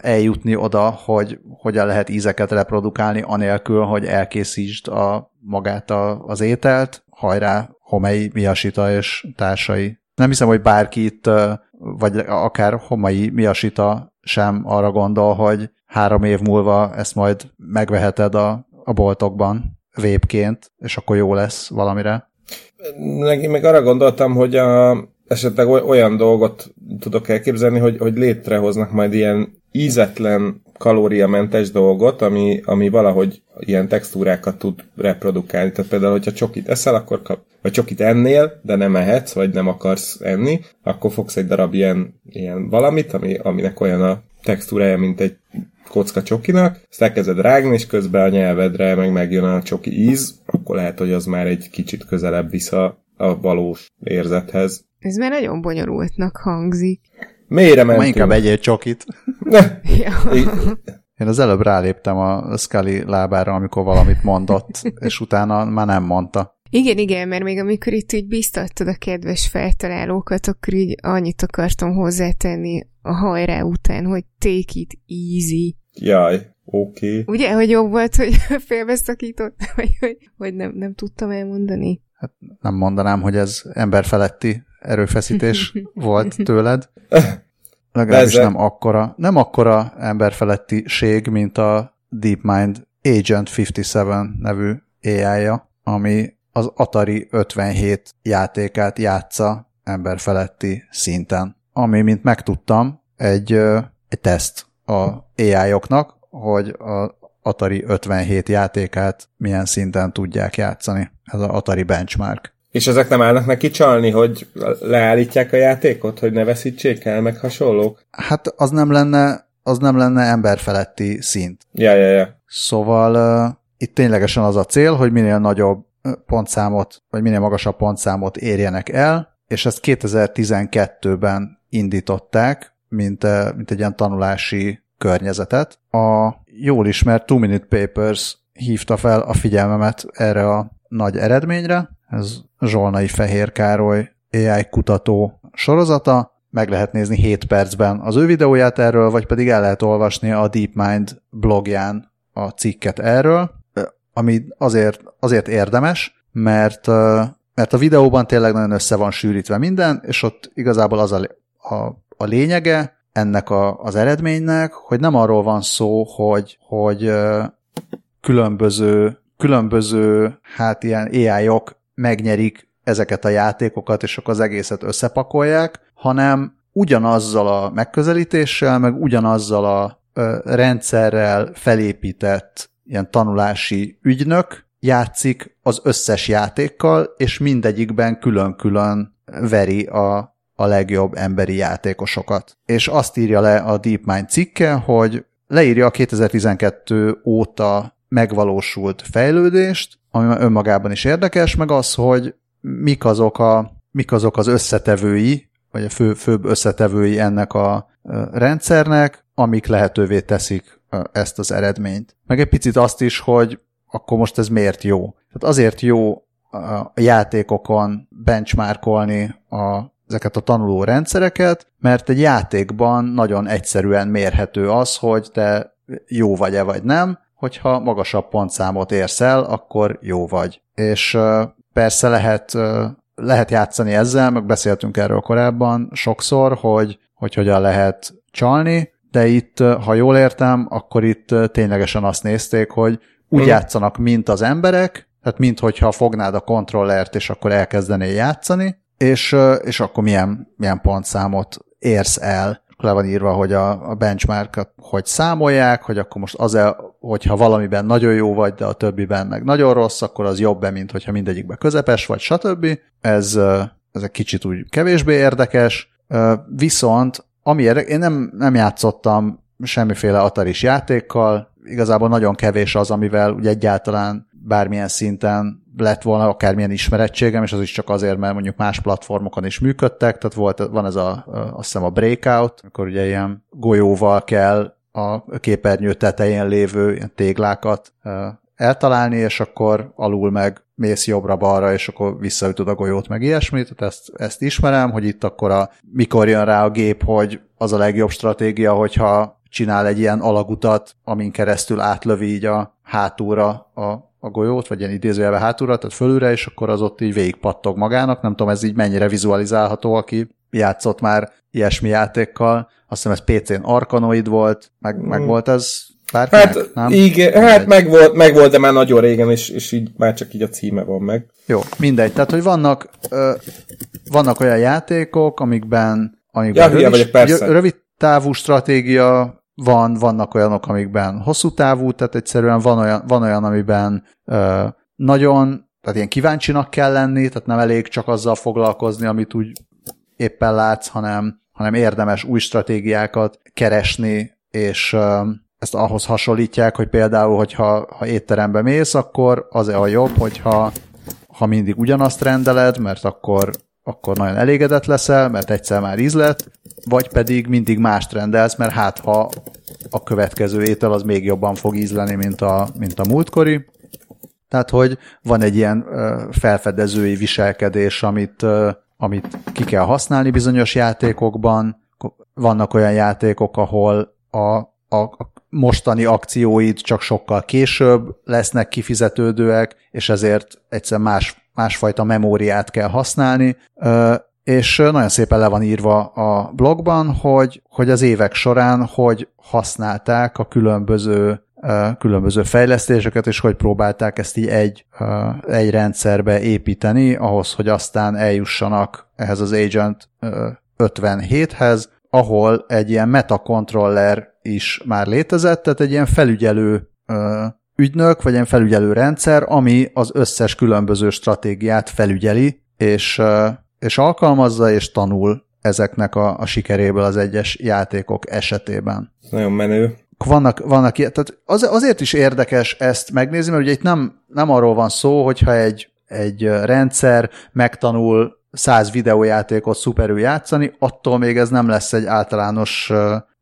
S1: eljutni oda, hogy hogyan lehet ízeket reprodukálni, anélkül, hogy elkészítsd a, magát a, az ételt, hajrá, Homei, Miasita és társai. Nem hiszem, hogy bárki itt, vagy akár Homei, Miasita sem arra gondol, hogy három év múlva ezt majd megveheted a, a boltokban vépként, és akkor jó lesz valamire.
S3: Meg, meg arra gondoltam, hogy a, esetleg olyan dolgot tudok elképzelni, hogy, hogy létrehoznak majd ilyen ízetlen, kalóriamentes dolgot, ami, ami valahogy ilyen textúrákat tud reprodukálni. Tehát például, hogyha csokit eszel, akkor kap, vagy csokit ennél, de nem ehetsz, vagy nem akarsz enni, akkor fogsz egy darab ilyen, ilyen valamit, ami, aminek olyan a textúrája, mint egy kocka csokinak, ezt elkezded rágni, és közben a nyelvedre meg megjön a csoki íz, akkor lehet, hogy az már egy kicsit közelebb vissza a valós érzethez.
S2: Ez már nagyon bonyolultnak hangzik.
S3: Mélyre mentünk. Ma
S1: inkább egyél csokit. Én az előbb ráléptem a Scully lábára, amikor valamit mondott, és utána már nem mondta.
S2: Igen, igen, mert még amikor itt így biztattad a kedves feltalálókat, akkor így annyit akartam hozzátenni a hajrá után, hogy take it easy.
S3: Jaj, oké. Okay.
S2: Ugye, hogy jobb volt, hogy *laughs* félbeszakított, *laughs* vagy hogy, hogy nem, nem tudtam elmondani?
S1: Hát nem mondanám, hogy ez emberfeletti erőfeszítés *laughs* volt tőled. Legalábbis nem akkora, nem akkora emberfelettiség, mint a DeepMind Agent 57 nevű AI-ja, ami az Atari 57 játékát játsza emberfeletti szinten. Ami, mint megtudtam, egy, egy teszt a AI-oknak, hogy a Atari 57 játékát milyen szinten tudják játszani. Ez az Atari benchmark.
S3: És ezek nem állnak neki csalni, hogy leállítják a játékot, hogy ne veszítsék el, meg hasonlók?
S1: Hát az nem lenne, az nem lenne emberfeletti szint.
S3: Ja, ja, ja.
S1: Szóval uh, itt ténylegesen az a cél, hogy minél nagyobb pontszámot, vagy minél magasabb pontszámot érjenek el, és ezt 2012-ben indították, mint, mint egy ilyen tanulási környezetet. A jól ismert Two Minute Papers hívta fel a figyelmemet erre a nagy eredményre. Ez Zsolnai Fehér Károly AI kutató sorozata. Meg lehet nézni 7 percben az ő videóját erről, vagy pedig el lehet olvasni a DeepMind blogján a cikket erről, ami azért, azért érdemes, mert, mert a videóban tényleg nagyon össze van sűrítve minden, és ott igazából az a, a, a lényege ennek a, az eredménynek, hogy nem arról van szó, hogy, hogy különböző, különböző hát ilyen AI-ok megnyerik ezeket a játékokat, és akkor az egészet összepakolják, hanem ugyanazzal a megközelítéssel, meg ugyanazzal a rendszerrel felépített ilyen tanulási ügynök játszik az összes játékkal, és mindegyikben külön-külön veri a, a legjobb emberi játékosokat. És azt írja le a DeepMind cikke, hogy leírja a 2012 óta megvalósult fejlődést, ami önmagában is érdekes, meg az, hogy mik azok, a, mik azok az összetevői, vagy a fő, főbb összetevői ennek a rendszernek, amik lehetővé teszik ezt az eredményt. Meg egy picit azt is, hogy akkor most ez miért jó. Tehát azért jó a játékokon benchmarkolni a, ezeket a tanuló rendszereket, mert egy játékban nagyon egyszerűen mérhető az, hogy te jó vagy-e vagy nem, hogyha magasabb pontszámot érsz el, akkor jó vagy. És persze lehet, lehet játszani ezzel, meg beszéltünk erről korábban sokszor, hogy, hogy hogyan lehet csalni, de itt, ha jól értem, akkor itt ténylegesen azt nézték, hogy úgy hmm. játszanak, mint az emberek, tehát mint hogyha fognád a kontrollert, és akkor elkezdenél játszani, és, és akkor milyen, milyen pontszámot érsz el. Le van írva, hogy a, a benchmark hogy számolják, hogy akkor most az hogyha valamiben nagyon jó vagy, de a többiben meg nagyon rossz, akkor az jobb mint hogyha mindegyikben közepes vagy, stb. Ez, ez egy kicsit úgy kevésbé érdekes, viszont ami érdekes, én nem, nem játszottam semmiféle Ataris játékkal, igazából nagyon kevés az, amivel ugye egyáltalán bármilyen szinten lett volna akármilyen ismerettségem, és az is csak azért, mert mondjuk más platformokon is működtek, tehát volt, van ez a, azt hiszem a Breakout, amikor ugye ilyen golyóval kell a képernyő tetején lévő téglákat eltalálni, és akkor alul meg mész jobbra-balra, és akkor visszaütöd a golyót, meg ilyesmit, tehát ezt, ezt ismerem, hogy itt akkor a, mikor jön rá a gép, hogy az a legjobb stratégia, hogyha csinál egy ilyen alagutat, amin keresztül átlövi így a hátúra a, a golyót, vagy ilyen idézőjelve hátúra, tehát fölülre, és akkor az ott így végigpattog magának. Nem tudom, ez így mennyire vizualizálható, aki játszott már ilyesmi játékkal. Azt hiszem ez PC-n Arkanoid volt, meg, mm. meg volt ez
S3: Bárkinek, hát, nem? Igen, hát megvolt, megvolt, de már nagyon régen, és, és így már csak így a címe van meg.
S1: Jó, mindegy. Tehát, hogy vannak, ö, vannak olyan játékok, amikben, amikben
S3: ja, rövid, vagyok, persze.
S1: rövid távú stratégia van, vannak olyanok, amikben hosszú távú, tehát egyszerűen van olyan, van olyan amiben ö, nagyon, tehát ilyen kíváncsinak kell lenni, tehát nem elég csak azzal foglalkozni, amit úgy éppen látsz, hanem, hanem érdemes új stratégiákat keresni, és ezt ahhoz hasonlítják, hogy például, hogyha ha étterembe mész, akkor az a jobb, hogyha ha mindig ugyanazt rendeled, mert akkor, akkor nagyon elégedett leszel, mert egyszer már ízlet, vagy pedig mindig mást rendelsz, mert hát ha a következő étel az még jobban fog ízleni, mint a, mint a múltkori. Tehát, hogy van egy ilyen felfedezői viselkedés, amit, amit ki kell használni bizonyos játékokban. Vannak olyan játékok, ahol a, a, a mostani akcióid csak sokkal később lesznek kifizetődőek, és ezért egyszer más, másfajta memóriát kell használni, és nagyon szépen le van írva a blogban, hogy, hogy az évek során hogy használták a különböző különböző fejlesztéseket, és hogy próbálták ezt így egy, egy rendszerbe építeni, ahhoz, hogy aztán eljussanak ehhez az Agent 57-hez, ahol egy ilyen metacontroller is már létezett, tehát egy ilyen felügyelő ügynök, vagy ilyen felügyelő rendszer, ami az összes különböző stratégiát felügyeli, és, és alkalmazza, és tanul ezeknek a, a sikeréből az egyes játékok esetében.
S3: Nagyon menő.
S1: Vannak, vannak ilyen, tehát az, azért is érdekes ezt megnézni, mert ugye itt nem, nem arról van szó, hogyha egy, egy rendszer megtanul száz videójátékot szuperül játszani, attól még ez nem lesz egy általános,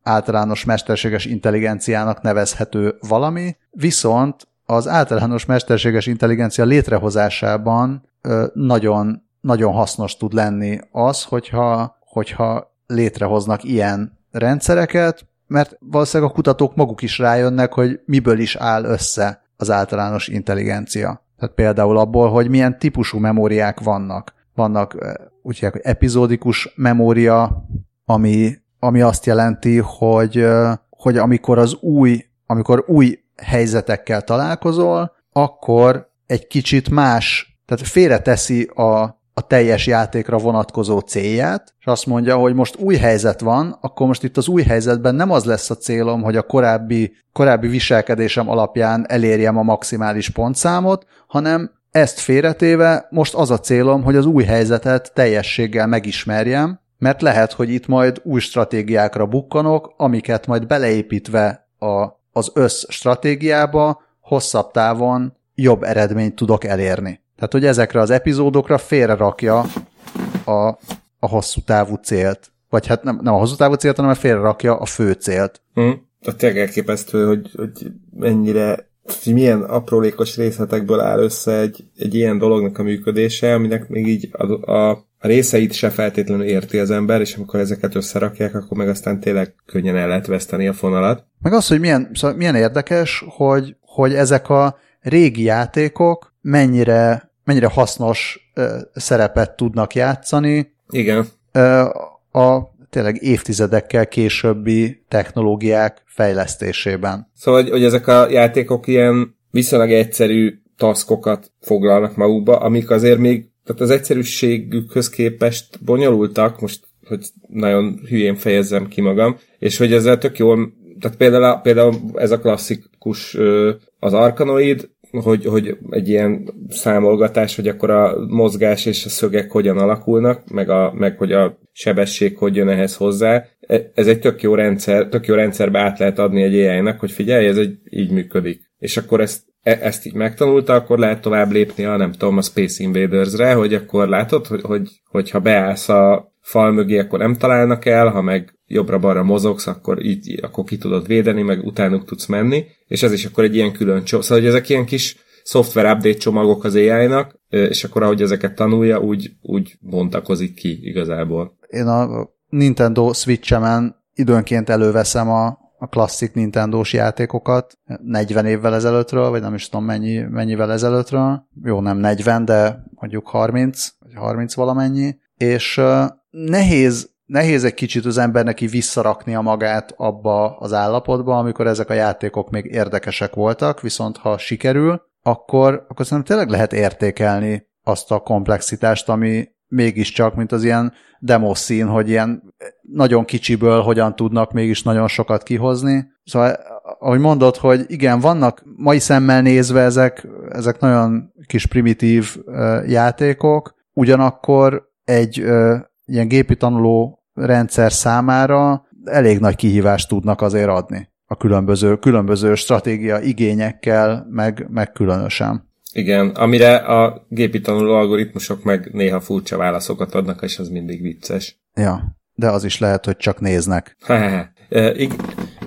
S1: általános mesterséges intelligenciának nevezhető valami, viszont az általános mesterséges intelligencia létrehozásában nagyon, nagyon hasznos tud lenni az, hogyha, hogyha létrehoznak ilyen rendszereket, mert valószínűleg a kutatók maguk is rájönnek, hogy miből is áll össze az általános intelligencia. Tehát például abból, hogy milyen típusú memóriák vannak vannak úgy hívják, hogy epizódikus memória, ami, ami azt jelenti, hogy, hogy amikor az új, amikor új helyzetekkel találkozol, akkor egy kicsit más, tehát félreteszi a, a teljes játékra vonatkozó célját, és azt mondja, hogy most új helyzet van, akkor most itt az új helyzetben nem az lesz a célom, hogy a korábbi, korábbi viselkedésem alapján elérjem a maximális pontszámot, hanem ezt félretéve most az a célom, hogy az új helyzetet teljességgel megismerjem, mert lehet, hogy itt majd új stratégiákra bukkanok, amiket majd beleépítve a, az össz stratégiába hosszabb távon jobb eredményt tudok elérni. Tehát, hogy ezekre az epizódokra félrerakja a, a hosszú távú célt. Vagy hát nem, nem a hosszú távú célt, hanem félrerakja a fő célt.
S3: Mm. A tényleg elképesztő, hogy, hogy mennyire milyen aprólékos részletekből áll össze egy, egy ilyen dolognak a működése, aminek még így a, a, a részeit se feltétlenül érti az ember, és amikor ezeket összerakják, akkor meg aztán tényleg könnyen el lehet veszteni a fonalat.
S1: Meg az, hogy milyen, szóval milyen érdekes, hogy, hogy ezek a régi játékok mennyire, mennyire hasznos ö, szerepet tudnak játszani.
S3: Igen.
S1: Ö, a tényleg évtizedekkel későbbi technológiák fejlesztésében.
S3: Szóval, hogy, hogy ezek a játékok ilyen viszonylag egyszerű taszkokat foglalnak magukba, amik azért még tehát az egyszerűségükhöz képest bonyolultak, most hogy nagyon hülyén fejezzem ki magam, és hogy ezzel tök jól, tehát például, például ez a klasszikus az arkanoid, hogy, hogy egy ilyen számolgatás, hogy akkor a mozgás és a szögek hogyan alakulnak, meg, a, meg hogy a sebesség hogy jön ehhez hozzá. E, ez egy tök jó rendszer, tök jó rendszerbe át lehet adni egy ai hogy figyelj, ez egy, így működik. És akkor ezt, e, ezt így megtanulta, akkor lehet tovább lépni a, nem tudom, a Space Invaders-re, hogy akkor látod, hogy, hogy, hogyha beállsz a fal mögé, akkor nem találnak el, ha meg jobbra-balra mozogsz, akkor így, akkor ki tudod védeni, meg utánuk tudsz menni, és ez is akkor egy ilyen külön csomag. Szóval, hogy ezek ilyen kis szoftver update csomagok az AI-nak, és akkor ahogy ezeket tanulja, úgy, úgy bontakozik ki igazából.
S1: Én a Nintendo Switch-emen időnként előveszem a, a klasszik Nintendo-s játékokat 40 évvel ezelőttről, vagy nem is tudom mennyi, mennyivel ezelőttről. Jó, nem 40, de mondjuk 30, vagy 30 valamennyi. És nehéz nehéz egy kicsit az embernek visszarakni a magát abba az állapotba, amikor ezek a játékok még érdekesek voltak, viszont ha sikerül, akkor, akkor szerintem tényleg lehet értékelni azt a komplexitást, ami mégiscsak, mint az ilyen demo szín, hogy ilyen nagyon kicsiből hogyan tudnak mégis nagyon sokat kihozni. Szóval, ahogy mondod, hogy igen, vannak mai szemmel nézve ezek, ezek nagyon kis primitív játékok, ugyanakkor egy ilyen gépi tanuló rendszer számára elég nagy kihívást tudnak azért adni a különböző, különböző stratégia igényekkel, meg, meg különösen.
S3: Igen, amire a gépi tanuló algoritmusok meg néha furcsa válaszokat adnak, és az mindig vicces.
S1: Ja, de az is lehet, hogy csak néznek.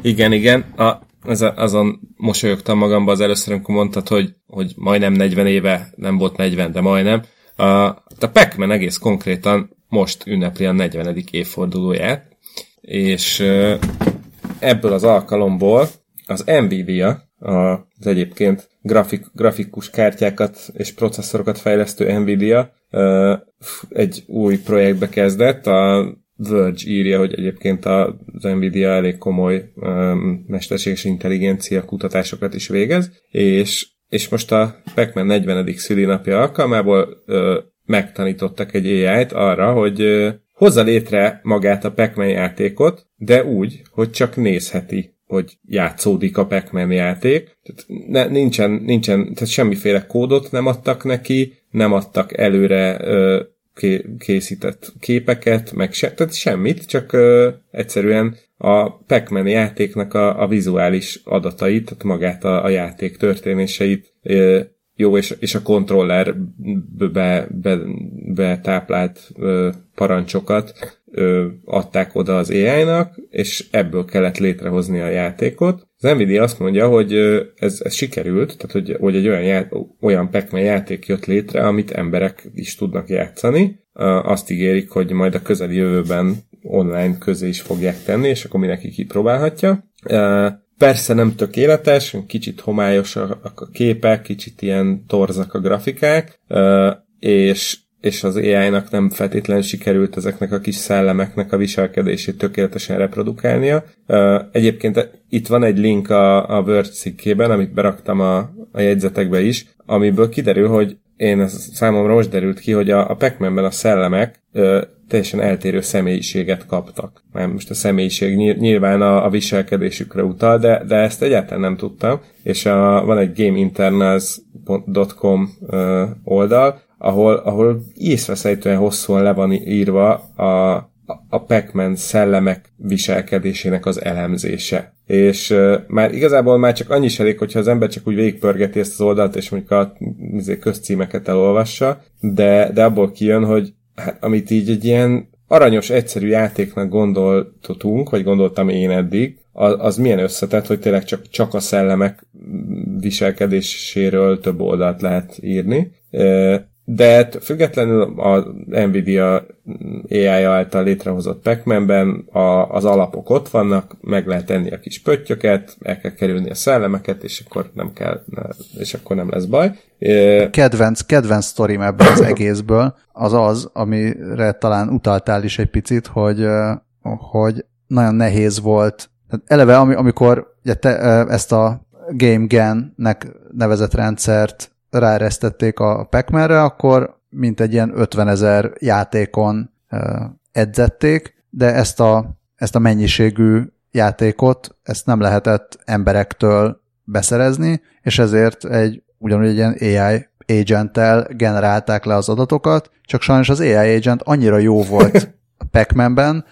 S3: igen, igen. A, ez a, azon mosolyogtam magamba az először, amikor mondtad, hogy, hogy majdnem 40 éve, nem volt 40, de majdnem. A, a Pac-Man egész konkrétan most ünnepli a 40. évfordulóját, és ebből az alkalomból az Nvidia, az egyébként grafik, grafikus kártyákat és processzorokat fejlesztő Nvidia egy új projektbe kezdett, a Verge írja, hogy egyébként az Nvidia elég komoly mesterséges intelligencia kutatásokat is végez, és, és most a Pac-Man 40. szülinapja alkalmából megtanítottak egy AI-t arra, hogy hozza létre magát a pac játékot, de úgy, hogy csak nézheti hogy játszódik a pac játék. Tehát ne, nincsen, nincsen, tehát semmiféle kódot nem adtak neki, nem adtak előre ö, készített képeket, meg se, tehát semmit, csak ö, egyszerűen a pac játéknak a, a vizuális adatait, tehát magát a, a játék történéseit ö, jó, és, és a kontroller be, be, betáplált ö, parancsokat ö, adták oda az AI-nak, és ebből kellett létrehozni a játékot. Az Nvidia azt mondja, hogy ez, ez sikerült, tehát hogy, hogy egy olyan, já, olyan pac játék jött létre, amit emberek is tudnak játszani. Azt ígérik, hogy majd a közeli jövőben online közé is fogják tenni, és akkor mindenki kipróbálhatja. Persze nem tökéletes, kicsit homályosak a képek, kicsit ilyen torzak a grafikák, és, és az AI-nak nem feltétlenül sikerült ezeknek a kis szellemeknek a viselkedését tökéletesen reprodukálnia. Egyébként itt van egy link a, a Word cikkében, amit beraktam a, a jegyzetekbe is, amiből kiderül, hogy én ez számomra most derült ki, hogy a, a pac a szellemek teljesen eltérő személyiséget kaptak. Már most a személyiség nyilván a, a viselkedésükre utal, de, de ezt egyáltalán nem tudtam, és a, van egy gameinternals.com oldal, ahol, ahol észveszejtően hosszúan le van írva a, a Pac-Man szellemek viselkedésének az elemzése. És már igazából már csak annyi is elég, hogyha az ember csak úgy végigpörgeti ezt az oldalt, és mondjuk a izé, közcímeket elolvassa, de, de abból kijön, hogy hát, amit így egy ilyen aranyos, egyszerű játéknak gondoltunk, vagy gondoltam én eddig, az, az milyen összetett, hogy tényleg csak, csak a szellemek viselkedéséről több oldalt lehet írni. De függetlenül a Nvidia AI által létrehozott pac a, az alapok ott vannak, meg lehet tenni a kis pöttyöket, el kell kerülni a szellemeket, és akkor nem kell, és akkor nem lesz baj.
S1: Kedvenc, kedvenc sztorim ebből az egészből az az, amire talán utaltál is egy picit, hogy, hogy nagyon nehéz volt. Eleve, amikor ugye te, ezt a Game Gen-nek nevezett rendszert ráeresztették a pac akkor mint egy ilyen 50 ezer játékon edzették, de ezt a, ezt a mennyiségű játékot, ezt nem lehetett emberektől beszerezni, és ezért egy ugyanúgy egy ilyen AI agent generálták le az adatokat, csak sajnos az AI agent annyira jó volt *laughs* a pac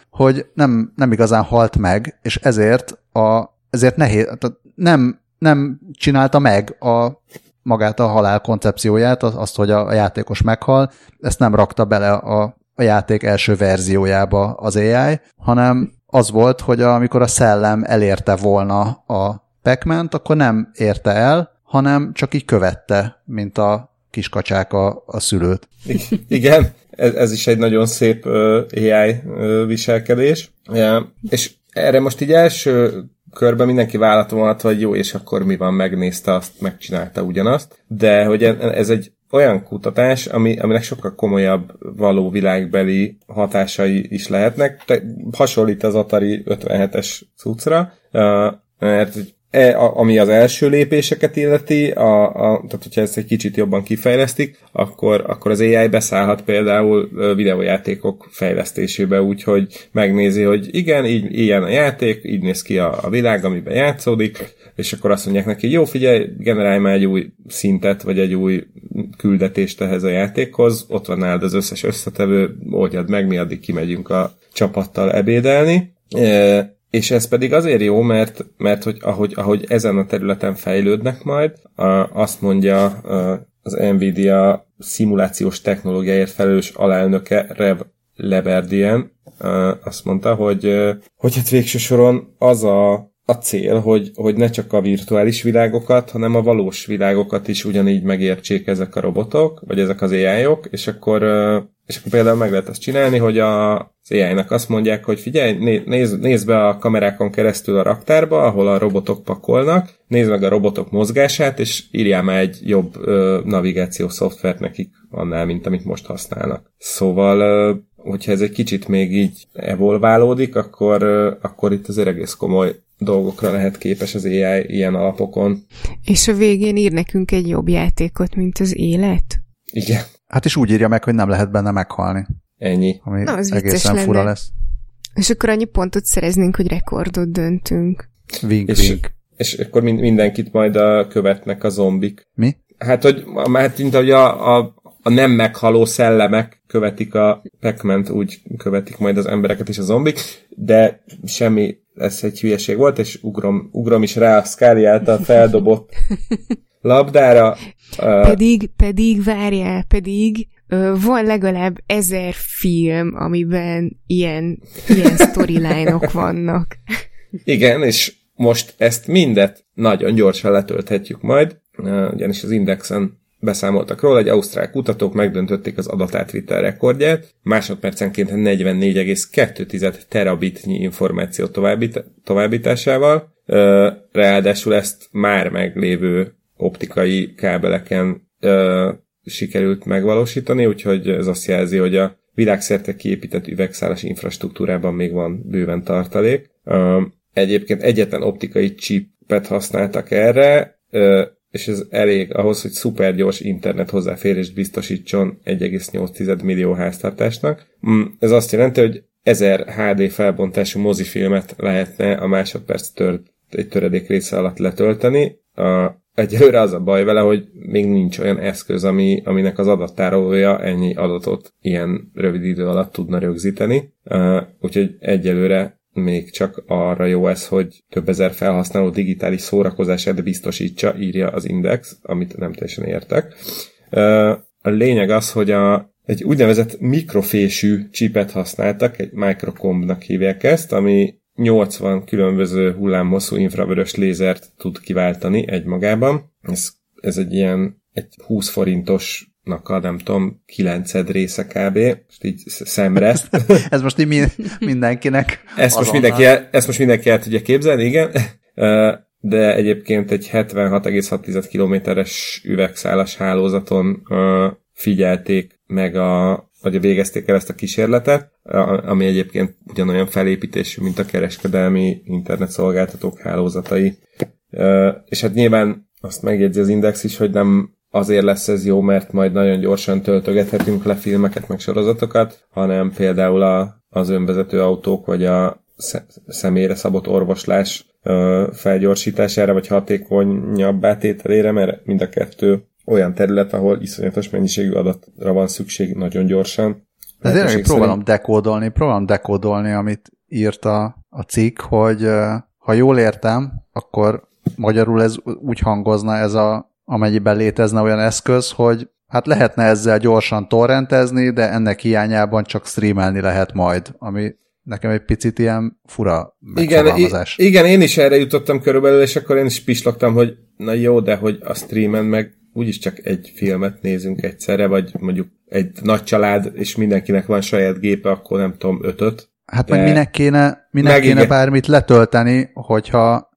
S1: hogy nem, nem igazán halt meg, és ezért, a, ezért nehéz, tehát nem, nem csinálta meg a magát a halál koncepcióját, azt, hogy a játékos meghal, ezt nem rakta bele a, a játék első verziójába az AI, hanem az volt, hogy amikor a szellem elérte volna a pac akkor nem érte el, hanem csak így követte, mint a kiskacsák a, a szülőt.
S3: Igen, ez, ez is egy nagyon szép uh, AI uh, viselkedés. Yeah. És erre most így első körben mindenki vállalatom alatt, hogy jó, és akkor mi van, megnézte azt, megcsinálta ugyanazt, de hogy ez egy olyan kutatás, ami, aminek sokkal komolyabb való világbeli hatásai is lehetnek. Te, hasonlít az Atari 57-es cuccra, mert E, ami az első lépéseket illeti, a, a, tehát hogyha ezt egy kicsit jobban kifejlesztik, akkor, akkor az AI beszállhat például videójátékok fejlesztésébe, úgyhogy megnézi, hogy igen, így ilyen a játék, így néz ki a, a világ, amiben játszódik, és akkor azt mondják neki, jó, figyelj, generálj már egy új szintet, vagy egy új küldetést ehhez a játékhoz, ott van nálad az összes összetevő, oldjad meg, mi addig kimegyünk a csapattal ebédelni. E, és ez pedig azért jó, mert, mert hogy ahogy, ahogy ezen a területen fejlődnek majd, a, azt mondja a, az Nvidia szimulációs technológiáért felelős alelnöke Rev. Leberdien, azt mondta, hogy, hogy hát végső soron az a a cél, hogy, hogy ne csak a virtuális világokat, hanem a valós világokat is ugyanígy megértsék ezek a robotok, vagy ezek az ai -ok, és akkor, és akkor például meg lehet azt csinálni, hogy a, az AI-nak azt mondják, hogy figyelj, nézd, nézd be a kamerákon keresztül a raktárba, ahol a robotok pakolnak, nézd meg a robotok mozgását, és írjál már egy jobb ö, navigációs szoftvert nekik annál, mint amit most használnak. Szóval ö, hogyha ez egy kicsit még így evolválódik, akkor, akkor itt azért egész komoly dolgokra lehet képes az AI ilyen alapokon.
S2: És a végén ír nekünk egy jobb játékot, mint az élet?
S3: Igen.
S1: Hát is úgy írja meg, hogy nem lehet benne meghalni.
S3: Ennyi.
S1: Ami Na, az egészen fura lenne. lesz.
S2: És akkor annyi pontot szereznénk, hogy rekordot döntünk.
S1: Vink,
S3: és,
S1: vink.
S3: És akkor mindenkit majd a követnek a zombik.
S1: Mi?
S3: Hát, hogy, hát, mint ahogy a, a, a nem meghaló szellemek követik a pac úgy követik majd az embereket és a zombik, de semmi, ez egy hülyeség volt, és ugrom, ugrom is rá a Scully által feldobott *laughs* labdára.
S2: Pedig, pedig, várjál, pedig van legalább ezer film, amiben ilyen, ilyen storyline-ok vannak.
S3: Igen, és most ezt mindet nagyon gyorsan letölthetjük majd, ugyanis az Indexen beszámoltak róla, hogy ausztrál kutatók megdöntötték az adatátvitel rekordját, másodpercenként 44,2 terabitnyi információ továbbít, továbbításával, ráadásul ezt már meglévő optikai kábeleken sikerült megvalósítani, úgyhogy ez azt jelzi, hogy a világszerte kiépített üvegszálas infrastruktúrában még van bőven tartalék. Egyébként egyetlen optikai chipet használtak erre, és ez elég ahhoz, hogy szupergyors internet hozzáférést biztosítson 1,8 millió háztartásnak. Mm, ez azt jelenti, hogy 1000 HD felbontású mozifilmet lehetne a másodperc tört, egy töredék része alatt letölteni. A, egyelőre az a baj vele, hogy még nincs olyan eszköz, ami, aminek az adattárolója ennyi adatot ilyen rövid idő alatt tudna rögzíteni. Uh, úgyhogy egyelőre még csak arra jó ez, hogy több ezer felhasználó digitális szórakozását biztosítsa, írja az Index, amit nem teljesen értek. A lényeg az, hogy a, egy úgynevezett mikrofésű csipet használtak, egy microcombnak hívják ezt, ami 80 különböző hullámhosszú infravörös lézert tud kiváltani egymagában. Ez, ez egy ilyen egy 20 forintos a nem tudom, kilenced része kb. Most így szemre. *laughs*
S1: Ez most így mindenkinek.
S3: Ezt most mindenki, el, ezt most mindenki el tudja képzelni, igen. De egyébként egy 76,6 kilométeres üvegszálas hálózaton figyelték meg a vagy végezték el ezt a kísérletet, ami egyébként ugyanolyan felépítésű, mint a kereskedelmi internetszolgáltatók hálózatai. És hát nyilván azt megjegyzi az Index is, hogy nem azért lesz ez jó, mert majd nagyon gyorsan töltögethetünk le filmeket, meg sorozatokat, hanem például a, az önvezető autók, vagy a személyre szabott orvoslás felgyorsítására, vagy hatékonyabb átételére, mert mind a kettő olyan terület, ahol iszonyatos mennyiségű adatra van szükség nagyon gyorsan.
S1: De tényleg szerint... próbálom dekódolni, próbálom dekódolni, amit írt a, a cikk, hogy ha jól értem, akkor magyarul ez úgy hangozna ez a amennyiben létezne olyan eszköz, hogy hát lehetne ezzel gyorsan torrentezni, de ennek hiányában csak streamelni lehet majd, ami nekem egy picit ilyen fura
S3: igen, igen, én is erre jutottam körülbelül, és akkor én is pislogtam, hogy na jó, de hogy a streamen meg úgyis csak egy filmet nézünk egyszerre, vagy mondjuk egy nagy család, és mindenkinek van saját gépe, akkor nem tudom, ötöt.
S1: Hát de... meg minek kéne, minek kéne bármit letölteni, hogyha ha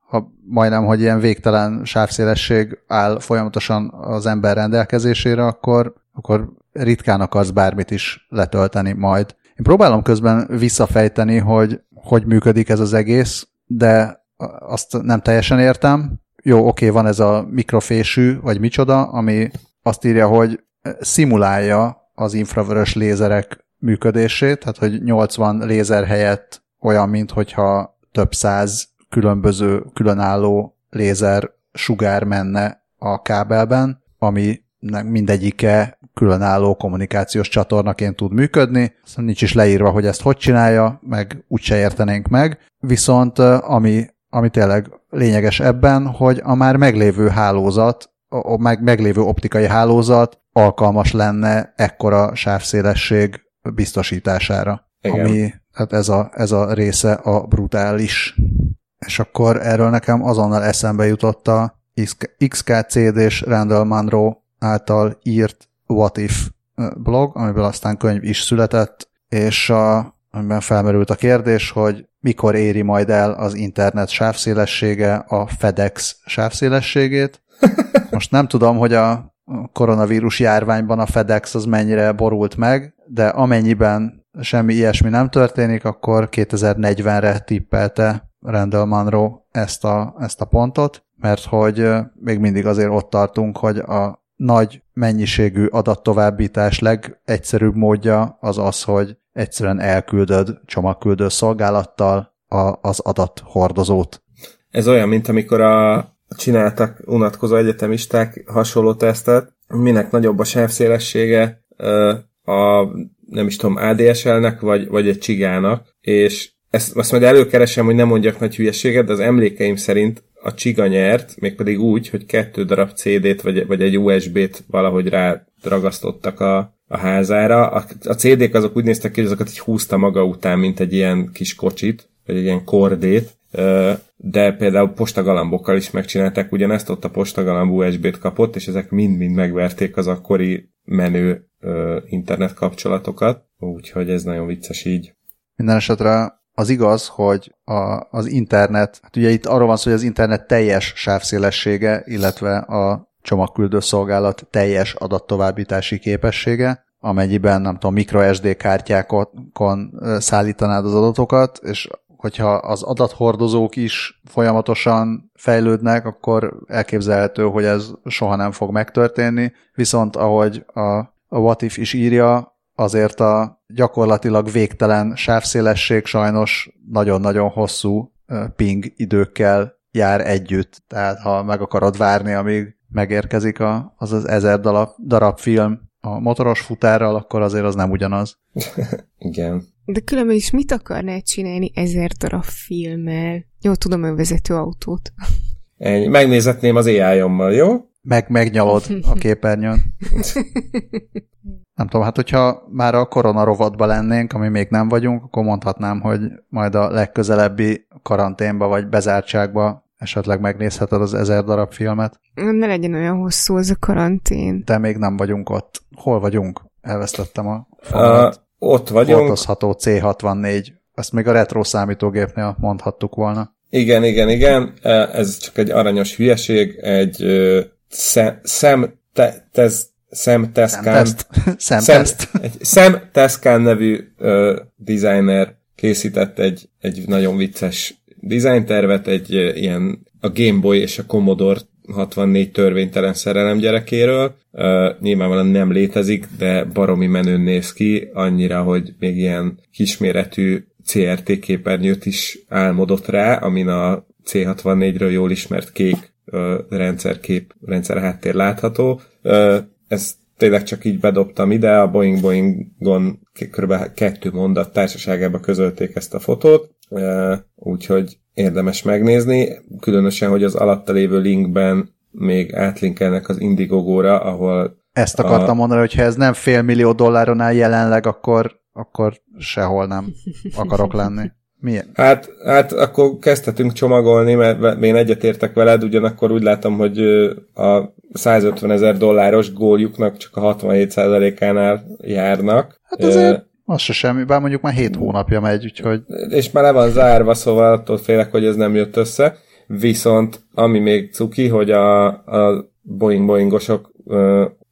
S1: majdnem, hogy ilyen végtelen sávszélesség áll folyamatosan az ember rendelkezésére, akkor, akkor ritkán akarsz bármit is letölteni majd. Én próbálom közben visszafejteni, hogy hogy működik ez az egész, de azt nem teljesen értem. Jó, oké, van ez a mikrofésű, vagy micsoda, ami azt írja, hogy szimulálja az infravörös lézerek működését, tehát hogy 80 lézer helyett olyan, mint hogyha több száz különböző, különálló lézer sugár menne a kábelben, ami mindegyike különálló kommunikációs csatornaként tud működni. Szóval nincs is leírva, hogy ezt hogy csinálja, meg úgyse értenénk meg. Viszont ami, ami tényleg lényeges ebben, hogy a már meglévő hálózat, a meg, meglévő optikai hálózat alkalmas lenne ekkora sávszélesség biztosítására. Igen. Ami, hát ez a, ez a része a brutális. És akkor erről nekem azonnal eszembe jutott a XKCD-s Randall Monroe által írt What If blog, amiből aztán könyv is született, és a, amiben felmerült a kérdés, hogy mikor éri majd el az internet sávszélessége a FedEx sávszélességét. *laughs* Most nem tudom, hogy a koronavírus járványban a FedEx az mennyire borult meg, de amennyiben semmi ilyesmi nem történik, akkor 2040-re tippelte Randall Monroe ezt a, ezt a pontot, mert hogy még mindig azért ott tartunk, hogy a nagy mennyiségű adattovábbítás legegyszerűbb módja az az, hogy egyszerűen elküldöd csomagküldő szolgálattal a, az adathordozót.
S3: Ez olyan, mint amikor a csináltak unatkozó egyetemisták hasonló tesztet, minek nagyobb a sávszélessége a nem is tudom, ADSL-nek, vagy, vagy egy csigának, és ezt, azt majd előkeresem, hogy nem mondjak nagy hülyeséget, de az emlékeim szerint a csiga nyert, mégpedig úgy, hogy kettő darab CD-t vagy, vagy egy USB-t valahogy rá ragasztottak a, a házára. A, a CD-k azok úgy néztek ki, hogy azokat így húzta maga után, mint egy ilyen kis kocsit, vagy egy ilyen kordét, de például postagalambokkal is megcsinálták ugyanezt, ott a postagalamb USB-t kapott, és ezek mind-mind megverték az akkori menő internet kapcsolatokat, úgyhogy ez nagyon vicces így.
S1: Minden esetre az igaz, hogy a, az internet, hát ugye itt arról van szó, hogy az internet teljes sávszélessége, illetve a csomagküldő szolgálat teljes adattovábbítási képessége, amennyiben nem tudom, microSD kártyákon szállítanád az adatokat, és hogyha az adathordozók is folyamatosan fejlődnek, akkor elképzelhető, hogy ez soha nem fog megtörténni, viszont ahogy a, a What If is írja, azért a gyakorlatilag végtelen sávszélesség sajnos nagyon-nagyon hosszú ping időkkel jár együtt. Tehát ha meg akarod várni, amíg megérkezik a, az az ezer darab, darab film a motoros futárral, akkor azért az nem ugyanaz. *laughs*
S3: Igen.
S2: De különben is mit akarnál csinálni ezer darab filmmel? Jó, tudom, önvezető autót.
S3: Ennyi. Megnézetném az AI-ommal, jó?
S1: Meg, megnyalod a *laughs* képernyőn. *laughs* Nem tudom, hát hogyha már a korona rovatban lennénk, ami még nem vagyunk, akkor mondhatnám, hogy majd a legközelebbi karanténba vagy bezártságba esetleg megnézheted az ezer darab filmet.
S2: Ne legyen olyan hosszú az a karantén.
S1: De még nem vagyunk ott. Hol vagyunk? Elvesztettem a
S3: fonalat. Uh, ott vagyunk.
S1: Hordozható C64. Ezt még a retro számítógépnél mondhattuk volna.
S3: Igen, igen, igen. Ez csak egy aranyos hülyeség, egy szem, te, tez, Sam Teskán. Sam, Sam, egy Sam Teskán nevű uh, designer készített egy, egy nagyon vicces tervet, egy uh, ilyen a Game Boy és a Commodore 64 törvénytelen szerelem gyerekéről. Uh, nyilvánvalóan nem létezik, de baromi menőn néz ki, annyira, hogy még ilyen kisméretű CRT képernyőt is álmodott rá, amin a C64-ről jól ismert kék uh, rendszerkép, rendszer háttér látható. Uh, ezt tényleg csak így bedobtam ide, a Boeing Boeingon kb. kettő mondat társaságában közölték ezt a fotót, úgyhogy érdemes megnézni, különösen, hogy az alatta lévő linkben még átlinkelnek az Indiegogo-ra, ahol
S1: ezt akartam a... mondani, hogy ha ez nem fél millió dolláron áll jelenleg, akkor, akkor sehol nem akarok lenni. Milyen?
S3: Hát, hát akkor kezdhetünk csomagolni, mert én egyetértek veled, ugyanakkor úgy látom, hogy a 150 ezer dolláros góljuknak csak a 67%-ánál járnak.
S1: Hát azért az se semmi, bár mondjuk már 7 hónapja megy, úgyhogy...
S3: És már le van zárva, szóval attól félek, hogy ez nem jött össze. Viszont ami még cuki, hogy a, a Boeing-Boeingosok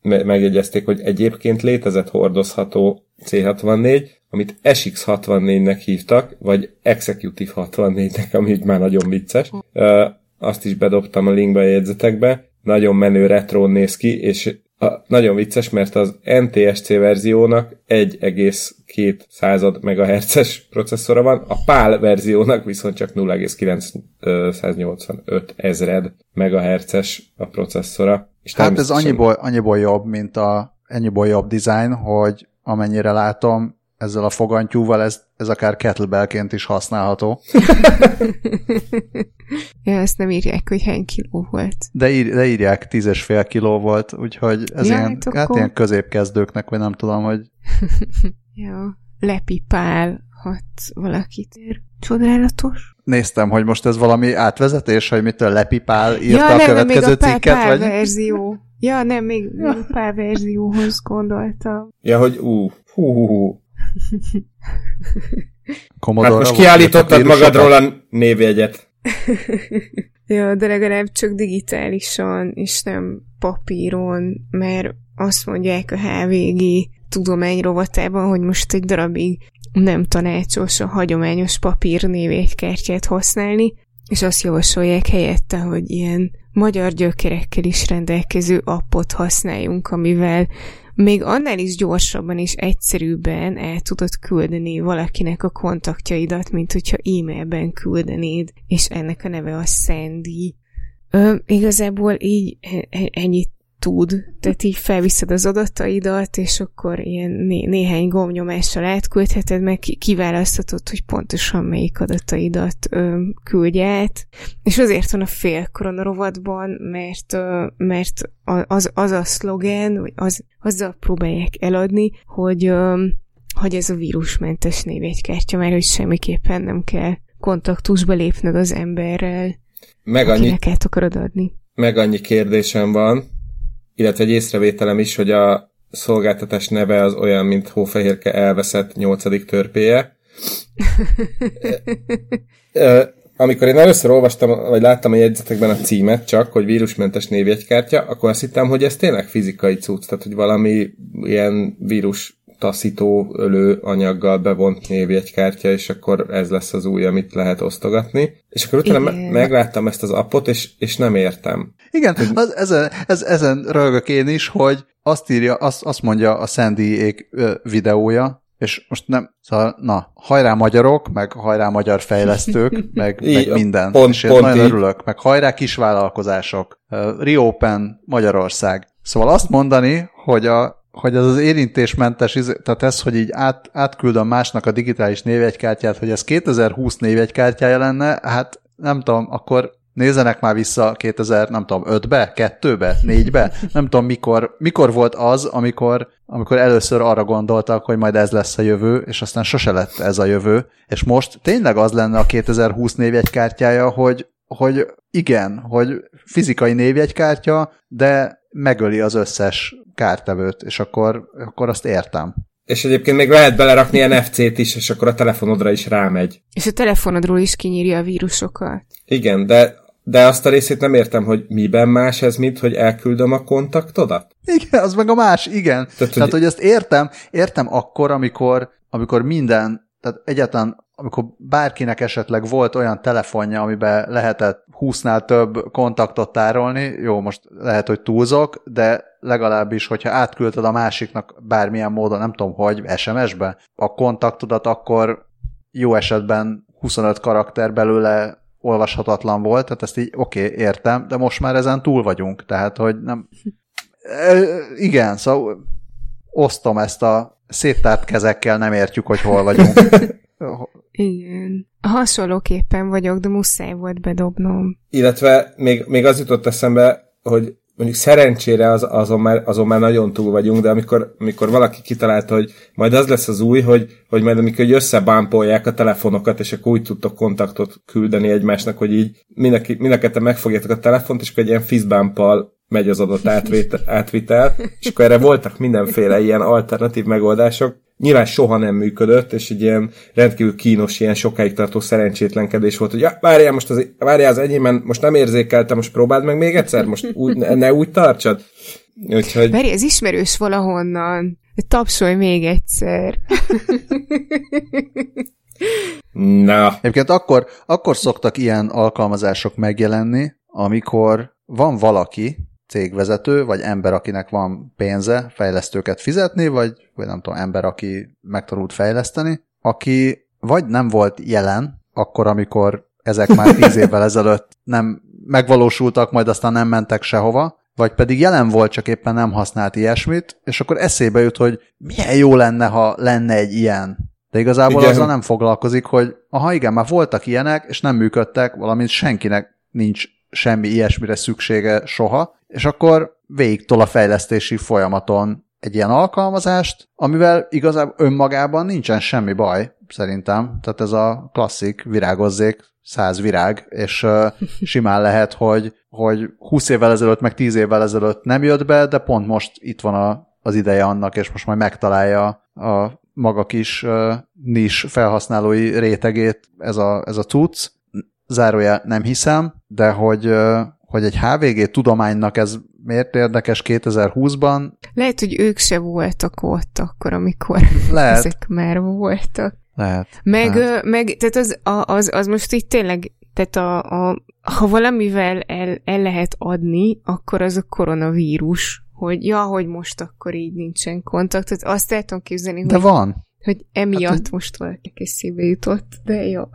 S3: megjegyezték, hogy egyébként létezett hordozható C64, amit SX64-nek hívtak, vagy Executive 64-nek, ami már nagyon vicces. Azt is bedobtam a linkbe a jegyzetekbe. Nagyon menő retro néz ki, és a, nagyon vicces, mert az NTSC verziónak 1,2 század MHz-es processzora van, a PAL verziónak viszont csak 0,985 ezred MHz-es a processzora.
S1: És hát ez annyiból, annyiból jobb, mint a ennyiból jobb design, hogy amennyire látom, ezzel a fogantyúval ez, ez akár kettlebellként is használható. *laughs*
S2: ja, ezt nem írják, hogy hány kiló volt.
S1: De, ír, de írják, tízes fél kiló volt, úgyhogy ez ja, ilyen, hát, akkor... hát ilyen középkezdőknek, vagy nem tudom, hogy... *laughs*
S2: Jó, lepipál, hat valakit ér. Csodálatos.
S1: Néztem, hogy most ez valami átvezetés, hogy mitől lepipál írta ja, a nem, következő még a cikket,
S2: pál, vagy... verzió. Ja, nem, még, még *laughs* a pál verzióhoz gondoltam.
S3: Ja, hogy ú, hú, hú, hú. Hát most kiállítottad magadról a névjegyet.
S2: ja, de legalább csak digitálisan, és nem papíron, mert azt mondják a HVG tudomány rovatában, hogy most egy darabig nem tanácsos a hagyományos papír névjegykártyát használni, és azt javasolják helyette, hogy ilyen magyar gyökerekkel is rendelkező appot használjunk, amivel még annál is gyorsabban és egyszerűbben el tudod küldeni valakinek a kontaktjaidat, mint hogyha e-mailben küldenéd, és ennek a neve a Sandy. Ö, igazából így e, e, ennyit tud, tehát így felviszed az adataidat, és akkor ilyen né- néhány gombnyomással átküldheted, meg kiválaszthatod, hogy pontosan melyik adataidat ö, küldj át. És azért van a fél rovatban, mert, ö, mert az, az a szlogen, vagy az, azzal próbálják eladni, hogy, ö, hogy ez a vírusmentes névjegykártya, mert hogy semmiképpen nem kell kontaktusba lépned az emberrel, meg annyi, akarod adni.
S3: Meg annyi kérdésem van, illetve egy észrevételem is, hogy a szolgáltatás neve az olyan, mint Hófehérke elveszett nyolcadik törpéje. Amikor én először olvastam, vagy láttam a jegyzetekben a címet csak, hogy vírusmentes névjegykártya, akkor azt hittem, hogy ez tényleg fizikai cucc, tehát hogy valami ilyen vírus taszító ölő anyaggal bevont névjegykártya, és akkor ez lesz az új, amit lehet osztogatni. És akkor utána Igen. megláttam ezt az appot, és, és nem értem.
S1: Igen, hogy... az, ezen, ez, ezen rögök én is, hogy azt írja, azt, azt mondja a Sandy videója, és most nem, szóval, na, hajrá magyarok, meg hajrá magyar fejlesztők, *laughs* meg, meg minden. Pont, és én pont nagyon így. örülök, meg hajrá kisvállalkozások, uh, Reopen Magyarország. Szóval azt mondani, hogy a hogy ez az érintésmentes, tehát ez, hogy így át, átküldöm másnak a digitális névjegykártyát, hogy ez 2020 névjegykártyája lenne, hát nem tudom, akkor nézzenek már vissza 2000, nem tudom, 5-be, 2-be, 4-be, nem tudom mikor, mikor volt az, amikor, amikor először arra gondoltak, hogy majd ez lesz a jövő, és aztán sose lett ez a jövő, és most tényleg az lenne a 2020 névjegykártyája, hogy, hogy igen, hogy fizikai névjegykártya, de megöli az összes kártevőt, és akkor, akkor azt értem.
S3: És egyébként még lehet belerakni NFC-t is, és akkor a telefonodra is rámegy.
S2: És a telefonodról is kinyírja a vírusokat.
S3: Igen, de, de azt a részét nem értem, hogy miben más ez, mint hogy elküldöm a kontaktodat?
S1: Igen, az meg a más, igen. Tehát, Tehát hogy... hogy ezt értem, értem akkor, amikor, amikor minden, tehát egyáltalán amikor bárkinek esetleg volt olyan telefonja, amiben lehetett 20-nál több kontaktot tárolni, jó, most lehet, hogy túlzok, de legalábbis, hogyha átküldted a másiknak bármilyen módon, nem tudom, hogy SMS-be a kontaktodat, akkor jó esetben 25 karakter belőle olvashatatlan volt, tehát ezt így oké, okay, értem, de most már ezen túl vagyunk, tehát hogy nem... *laughs* Igen, szóval osztom ezt a széttárt kezekkel, nem értjük, hogy hol vagyunk. *laughs*
S2: Igen. Hasonlóképpen vagyok, de muszáj volt bedobnom.
S3: Illetve még, még az jutott eszembe, hogy mondjuk szerencsére az, azon, már, azon már nagyon túl vagyunk, de amikor, amikor valaki kitalálta, hogy majd az lesz az új, hogy, hogy majd amikor összebámpolják a telefonokat, és akkor úgy tudtok kontaktot küldeni egymásnak, hogy így mindenki, mindenketten megfogjátok a telefont, és akkor egy ilyen fizbámpal megy az adott átvitel, és akkor erre voltak mindenféle ilyen alternatív megoldások. Nyilván soha nem működött, és egy ilyen rendkívül kínos, ilyen sokáig tartó szerencsétlenkedés volt, hogy ja, várjál, most az, várjál az enyémben, most nem érzékeltem, most próbáld meg még egyszer, most úgy, ne, ne úgy tartsad.
S2: Úgyhogy... Várj, ez ismerős valahonnan. Tapsolj még egyszer. *laughs*
S3: Na.
S1: Egyébként akkor, akkor szoktak ilyen alkalmazások megjelenni, amikor van valaki, cégvezető, vagy ember, akinek van pénze fejlesztőket fizetni, vagy, vagy nem tudom, ember, aki megtanult fejleszteni, aki vagy nem volt jelen, akkor, amikor ezek már *laughs* tíz évvel ezelőtt nem megvalósultak, majd aztán nem mentek sehova, vagy pedig jelen volt, csak éppen nem használt ilyesmit, és akkor eszébe jut, hogy milyen jó lenne, ha lenne egy ilyen. De igazából igen. azzal nem foglalkozik, hogy aha igen, már voltak ilyenek, és nem működtek, valamint senkinek nincs semmi ilyesmire szüksége soha, és akkor végig tol a fejlesztési folyamaton egy ilyen alkalmazást, amivel igazából önmagában nincsen semmi baj, szerintem. Tehát ez a klasszik virágozzék száz virág, és uh, *laughs* simán lehet, hogy, hogy 20 évvel ezelőtt, meg 10 évvel ezelőtt nem jött be, de pont most itt van a, az ideje annak, és most majd megtalálja a maga kis uh, nis felhasználói rétegét ez a, ez a cucc. Zárója nem hiszem, de hogy, hogy egy HVG tudománynak ez miért érdekes 2020-ban?
S2: Lehet, hogy ők se voltak ott akkor, amikor Lehet. ezek már voltak.
S1: Lehet.
S2: Meg,
S1: lehet.
S2: meg tehát az, az, az most itt tényleg, tehát a, a, ha valamivel el, el lehet adni, akkor az a koronavírus, hogy ja, hogy most akkor így nincsen kontakt, tehát azt el tudom képzelni,
S1: De
S2: hogy,
S1: van.
S2: hogy emiatt hát, most valakinek eszébe jutott, de jó. *laughs*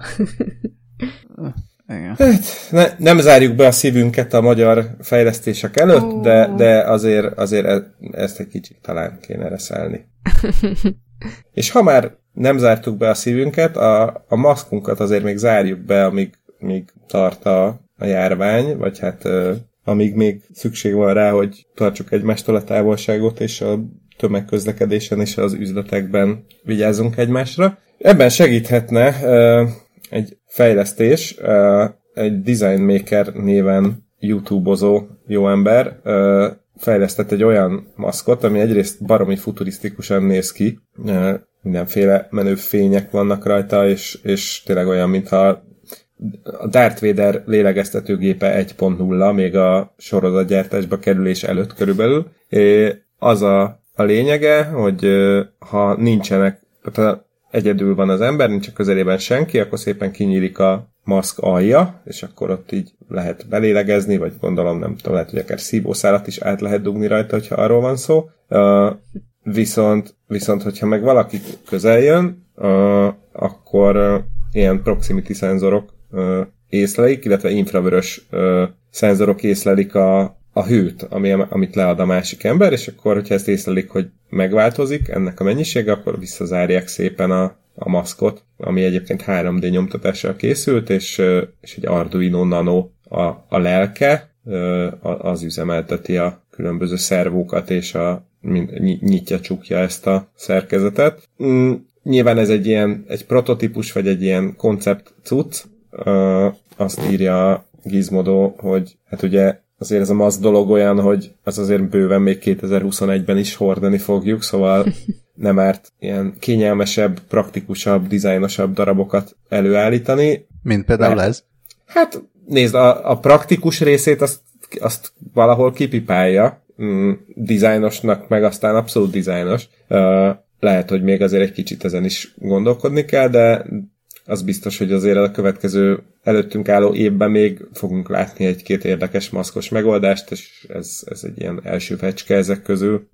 S3: Igen. Hát, ne, nem zárjuk be a szívünket a magyar fejlesztések előtt, oh. de, de azért, azért e, ezt egy kicsit talán kéne reszelni. *laughs* És ha már nem zártuk be a szívünket, a, a maszkunkat azért még zárjuk be, amíg, amíg tart a, a járvány, vagy hát amíg még szükség van rá, hogy tartsuk egymástól a távolságot, és a tömegközlekedésen és az üzletekben vigyázzunk egymásra. Ebben segíthetne egy fejlesztés, egy Design Maker néven YouTube-ozó jó ember fejlesztett egy olyan maszkot, ami egyrészt baromi futurisztikusan néz ki, mindenféle menő fények vannak rajta, és, és tényleg olyan, mintha a Darth Vader lélegeztetőgépe 1.0, még a sorozatgyártásba kerülés előtt körülbelül. Az a, a lényege, hogy ha nincsenek, tehát egyedül van az ember, nincs a közelében senki, akkor szépen kinyílik a maszk alja, és akkor ott így lehet belélegezni, vagy gondolom nem tudom, lehet, hogy akár szívószálat is át lehet dugni rajta, hogyha arról van szó. Uh, viszont, viszont, hogyha meg valaki közel jön, uh, akkor uh, ilyen proximity szenzorok uh, észlelik, illetve infravörös uh, szenzorok észlelik a, a hőt, ami, amit lead a másik ember, és akkor, hogyha ezt észlelik, hogy megváltozik ennek a mennyisége, akkor visszazárják szépen a, a maszkot, ami egyébként 3D nyomtatással készült, és, és egy Arduino Nano a, a lelke, az üzemelteti a különböző szervókat, és a, nyitja, csukja ezt a szerkezetet. Mm, nyilván ez egy ilyen egy prototípus, vagy egy ilyen koncept cucc. Azt írja Gizmodo, hogy hát ugye azért ez a MASZ dolog olyan, hogy az azért bőven még 2021-ben is hordani fogjuk, szóval *laughs* nem árt ilyen kényelmesebb, praktikusabb, dizájnosabb darabokat előállítani.
S1: Mint például mert, ez?
S3: Hát nézd, a, a praktikus részét azt, azt valahol kipipálja, mm, dizájnosnak meg aztán abszolút dizájnos. Uh, lehet, hogy még azért egy kicsit ezen is gondolkodni kell, de az biztos, hogy azért a következő előttünk álló évben még fogunk látni egy-két érdekes maszkos megoldást, és ez, ez egy ilyen első fecske ezek közül.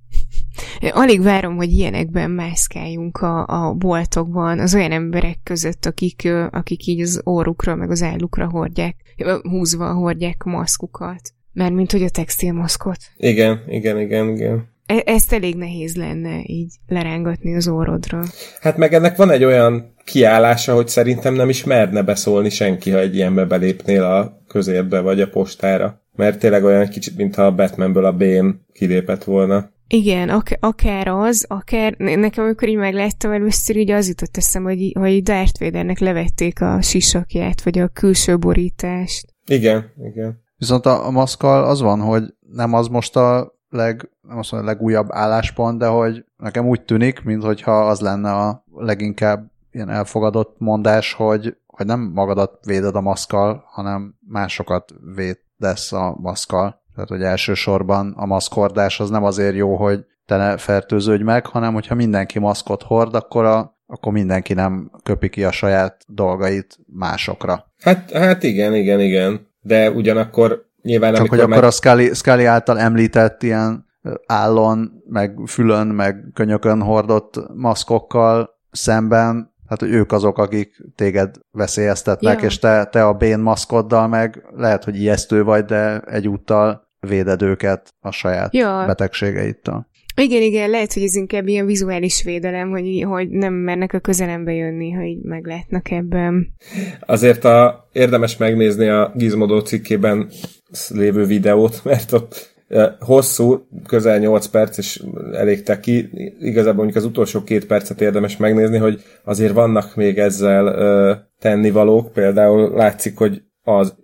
S2: Alig várom, hogy ilyenekben mászkáljunk a, a boltokban az olyan emberek között, akik, akik így az orrukra, meg az állukra hordják, húzva hordják maszkukat. Mert mint hogy a textilmaszkot.
S3: Igen, igen, igen, igen.
S2: E- ezt elég nehéz lenne így lerángatni az orrodra.
S3: Hát meg ennek van egy olyan kiállása, hogy szerintem nem is merne beszólni senki, ha egy ilyenbe belépnél a közérbe vagy a postára. Mert tényleg olyan kicsit, mintha a Batmanből a Bén kilépett volna.
S2: Igen, ak- akár az, akár nekem amikor így megláttam először, így az jutott eszem, hogy, hogy Darth Vadernek levették a sisakját, vagy a külső borítást.
S3: Igen, igen.
S1: Viszont a, a maszkal az van, hogy nem az most a leg, nem azt mondom, legújabb álláspont, de hogy nekem úgy tűnik, mintha az lenne a leginkább ilyen elfogadott mondás, hogy, hogy nem magadat véded a maszkal, hanem másokat védesz a maszkal. Tehát, hogy elsősorban a maszkordás az nem azért jó, hogy te ne fertőződj meg, hanem hogyha mindenki maszkot hord, akkor, a, akkor mindenki nem köpi ki a saját dolgait másokra.
S3: Hát, hát igen, igen, igen. De ugyanakkor nyilván...
S1: Csak hogy meg... akkor a Scully, Scully által említett ilyen állon, meg fülön, meg könyökön hordott maszkokkal szemben, hát hogy ők azok, akik téged veszélyeztetnek, ja. és te, te a bén maszkoddal meg lehet, hogy ijesztő vagy, de egyúttal véded őket a saját ja. betegségeittől.
S2: Igen, igen, lehet, hogy ez inkább ilyen vizuális védelem, hogy, hogy nem mernek a közelembe jönni, ha így meglátnak ebben.
S3: Azért a, érdemes megnézni a Gizmodo cikkében lévő videót, *laughs* mert ott hosszú, közel 8 perc, és elég teki. Igazából mondjuk az utolsó két percet érdemes megnézni, hogy azért vannak még ezzel tennivalók. Például látszik, hogy az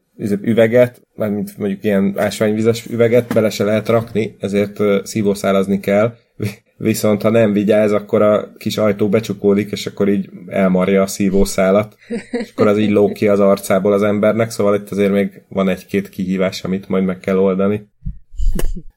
S3: üveget, mint mondjuk ilyen ásványvizes üveget bele se lehet rakni, ezért szívószálazni kell. *laughs* Viszont ha nem vigyáz, akkor a kis ajtó becsukódik, és akkor így elmarja a szívószálat, és akkor az így lók ki az arcából az embernek, szóval itt azért még van egy-két kihívás, amit majd meg kell oldani.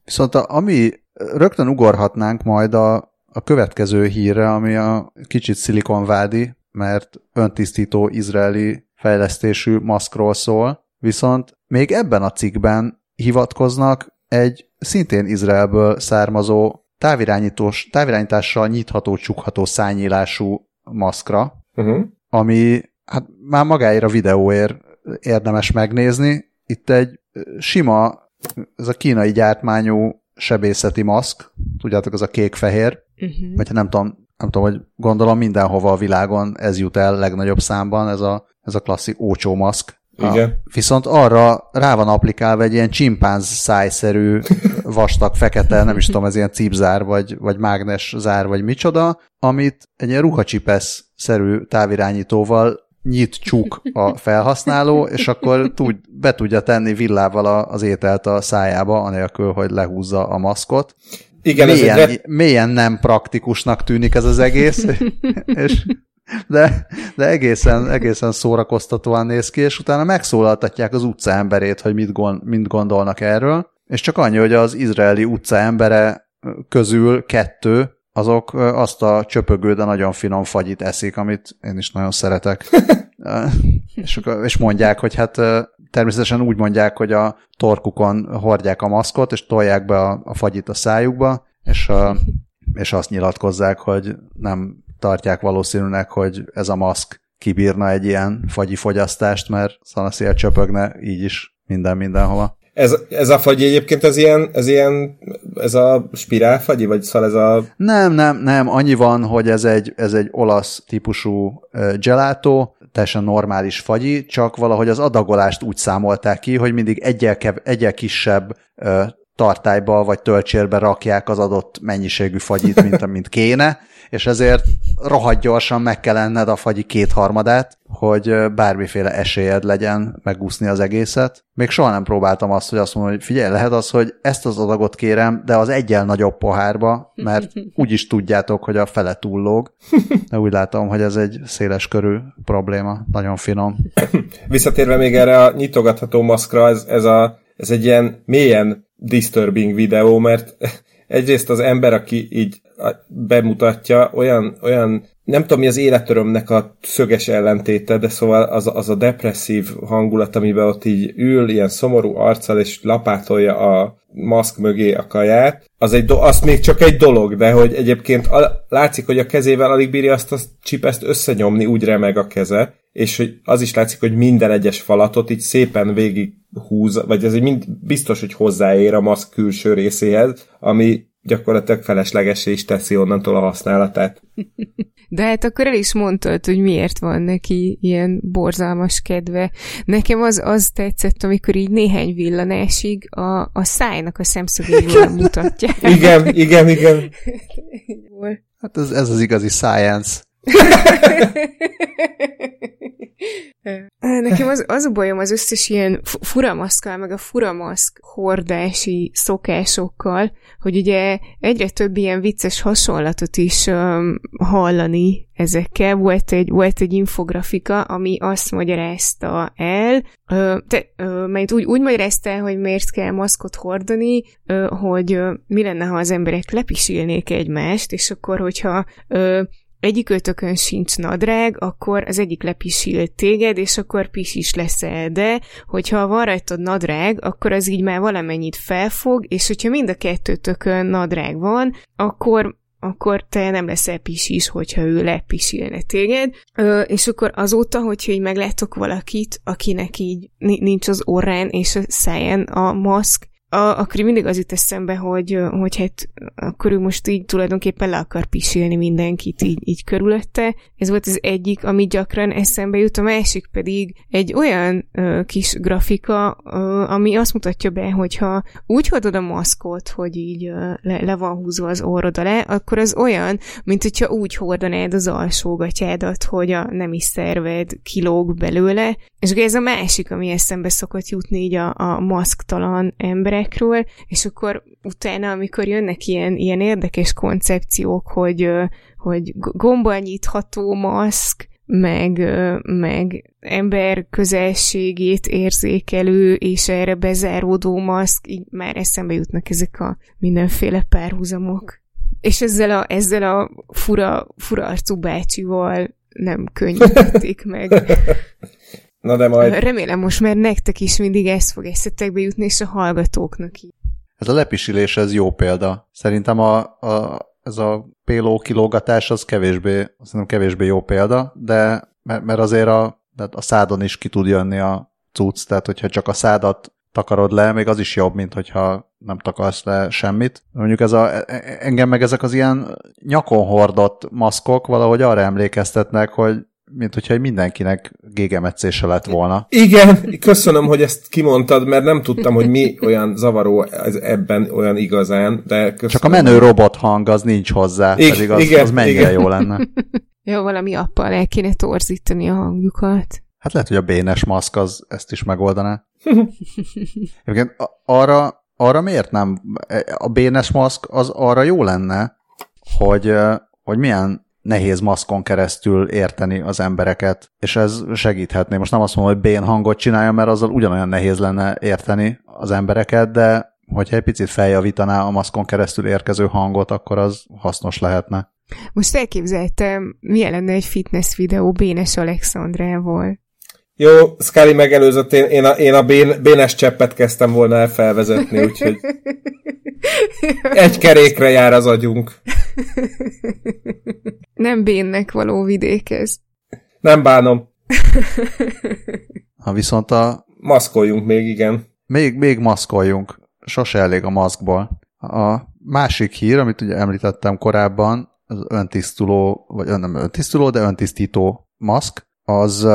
S1: Viszont a, ami rögtön ugorhatnánk majd a, a következő hírre, ami a kicsit szilikonvádi, mert öntisztító izraeli fejlesztésű maszkról szól, viszont még ebben a cikkben hivatkoznak egy szintén Izraelből származó távirányítós, távirányítással nyitható, csukható szányílású maszkra, uh-huh. ami hát már magáért a videóért érdemes megnézni. Itt egy sima ez a kínai gyártmányú sebészeti maszk, tudjátok, az a kék-fehér, uh-huh. vagy nem tudom, nem tudom, hogy gondolom mindenhova a világon ez jut el legnagyobb számban, ez a, ez a klasszik ócsó maszk.
S3: Igen.
S1: Viszont arra rá van applikálva egy ilyen csimpánz szájszerű, *laughs* vastag, fekete, nem is tudom, ez ilyen cipzár, vagy, vagy mágnes zár, vagy micsoda, amit egy ilyen ruhacsipesz-szerű távirányítóval nyit csuk a felhasználó, és akkor tud, be tudja tenni villával az ételt a szájába, anélkül, hogy lehúzza a maszkot. Igen, mélyen, ez egy... mélyen nem praktikusnak tűnik ez az egész, *laughs* és, de, de egészen, egészen szórakoztatóan néz ki, és utána megszólaltatják az utca emberét, hogy mit, gond, mit gondolnak erről, és csak annyi, hogy az izraeli utca embere közül kettő azok azt a csöpögő, de nagyon finom fagyit eszik, amit én is nagyon szeretek. *laughs* és, és mondják, hogy hát természetesen úgy mondják, hogy a torkukon hordják a maszkot, és tolják be a, a fagyit a szájukba, és, és azt nyilatkozzák, hogy nem tartják valószínűnek, hogy ez a maszk kibírna egy ilyen fagyi fogyasztást, mert szanaszél csöpögne így is minden mindenhova.
S3: Ez, ez a fagy egyébként ez ilyen, ez ilyen, ez a spirálfagyi, vagy szóval ez a...
S1: Nem, nem, nem, annyi van, hogy ez egy, ez egy olasz típusú gelato, teljesen normális fagyi, csak valahogy az adagolást úgy számolták ki, hogy mindig egyel, kev, egyel kisebb tartályba vagy töltsérbe rakják az adott mennyiségű fagyit, mint *laughs* mint kéne, és ezért rohadt gyorsan meg kell enned a fagyi kétharmadát, hogy bármiféle esélyed legyen megúszni az egészet. Még soha nem próbáltam azt, hogy azt mondom, hogy figyelj, lehet az, hogy ezt az adagot kérem, de az egyel nagyobb pohárba, mert *laughs* úgyis tudjátok, hogy a fele túllóg. De úgy látom, hogy ez egy széles körű probléma, nagyon finom. *laughs*
S3: Visszatérve még erre a nyitogatható maszkra, ez, ez, a, ez egy ilyen mélyen disturbing videó, mert *laughs* egyrészt az ember, aki így bemutatja, olyan, olyan nem tudom, mi az életörömnek a szöges ellentéte, de szóval az, az a depresszív hangulat, amiben ott így ül, ilyen szomorú arccal, és lapátolja a maszk mögé a kaját, az, egy do- az még csak egy dolog, de hogy egyébként a- látszik, hogy a kezével alig bírja azt a csipeszt összenyomni, úgy remeg a keze, és hogy az is látszik, hogy minden egyes falatot így szépen végig húz, vagy ez mind biztos, hogy hozzáér a maszk külső részéhez, ami gyakorlatilag feleslegesé is teszi onnantól a használatát. *laughs*
S2: De hát akkor el is mondtad, hogy miért van neki ilyen borzalmas kedve. Nekem az, az tetszett, amikor így néhány villanásig a, a szájnak a szemszögéből *laughs* mutatja.
S3: Igen, igen, igen.
S1: Hát ez, ez az igazi science.
S2: Nekem az, az a bajom az összes ilyen furamaszkal, meg a furamaszk hordási szokásokkal, hogy ugye egyre több ilyen vicces hasonlatot is um, hallani ezekkel. Volt egy, volt egy infografika, ami azt magyarázta el, ö, te, ö, mert úgy, úgy magyarázta el, hogy miért kell maszkot hordani, ö, hogy ö, mi lenne, ha az emberek lepisilnék egymást, és akkor, hogyha ö, egyik ötökön sincs nadrág, akkor az egyik lepisil téged, és akkor pisis leszel, de hogyha van rajtad nadrág, akkor az így már valamennyit felfog, és hogyha mind a kettőtökön nadrág van, akkor akkor te nem leszel pisis, hogyha ő lepisilne téged. Ö, és akkor azóta, hogyha így meglátok valakit, akinek így nincs az orrán és a száján a maszk, a, akkor mindig az jut eszembe, hogy, hogy hát akkor ő most így tulajdonképpen le akar pisilni mindenkit így, így körülötte. Ez volt az egyik, ami gyakran eszembe jut, a másik pedig egy olyan ö, kis grafika, ö, ami azt mutatja be, hogyha úgy hordod a maszkot, hogy így ö, le, le van húzva az orrod alá, akkor az olyan, mint hogyha úgy hordanád az alsógatyádat, hogy a nemi szerved kilóg belőle. És ugye ez a másik, ami eszembe szokott jutni így a, a maszktalan emberek, emberekről, és akkor utána, amikor jönnek ilyen, ilyen érdekes koncepciók, hogy, hogy gombbal nyitható maszk, meg, meg ember közelségét érzékelő és erre bezáródó maszk, így már eszembe jutnak ezek a mindenféle párhuzamok. És ezzel a, ezzel a fura, fura arcú bácsival nem könnyítették meg. *laughs*
S3: Na de majd...
S2: Remélem most már nektek is mindig ez fog eszetekbe jutni, és a hallgatóknak is.
S1: Ez a lepisilés, ez jó példa. Szerintem a, a, ez a péló kilógatás az kevésbé, szerintem kevésbé jó példa, de mert, mert azért a, a szádon is ki tud jönni a cucc, tehát hogyha csak a szádat takarod le, még az is jobb, mint hogyha nem takarsz le semmit. Mondjuk ez a, e, e, engem meg ezek az ilyen nyakon hordott maszkok valahogy arra emlékeztetnek, hogy mint hogyha mindenkinek gégemetszése lett volna.
S3: Igen, köszönöm, hogy ezt kimondtad, mert nem tudtam, hogy mi olyan zavaró ez ebben olyan igazán, de köszönöm.
S1: Csak a menő robot hang az nincs hozzá, I- pedig az, igen, az mennyire igen. jó lenne. *laughs*
S2: jó, valami appal el kéne torzítani a hangjukat.
S1: Hát lehet, hogy a bénes maszk az ezt is megoldaná. *laughs* Egyébként arra, arra miért nem? A bénes maszk az arra jó lenne, hogy, hogy milyen nehéz maszkon keresztül érteni az embereket, és ez segíthetné. Most nem azt mondom, hogy bén hangot csinálja, mert azzal ugyanolyan nehéz lenne érteni az embereket, de hogyha egy picit feljavítaná a maszkon keresztül érkező hangot, akkor az hasznos lehetne.
S2: Most elképzeltem, milyen lenne egy fitness videó Bénes Alexandrával.
S3: Jó, Scully megelőzött, én, én a, én a bén, bénes cseppet kezdtem volna el felvezetni, úgyhogy *laughs* egy kerékre jár az agyunk.
S2: Nem bénnek való vidék ez.
S3: Nem bánom.
S1: Ha viszont a...
S3: Maszkoljunk még, igen.
S1: Még, még maszkoljunk. Sose elég a maszkból. A másik hír, amit ugye említettem korábban, az öntisztuló, vagy nem öntisztuló, de öntisztító maszk, az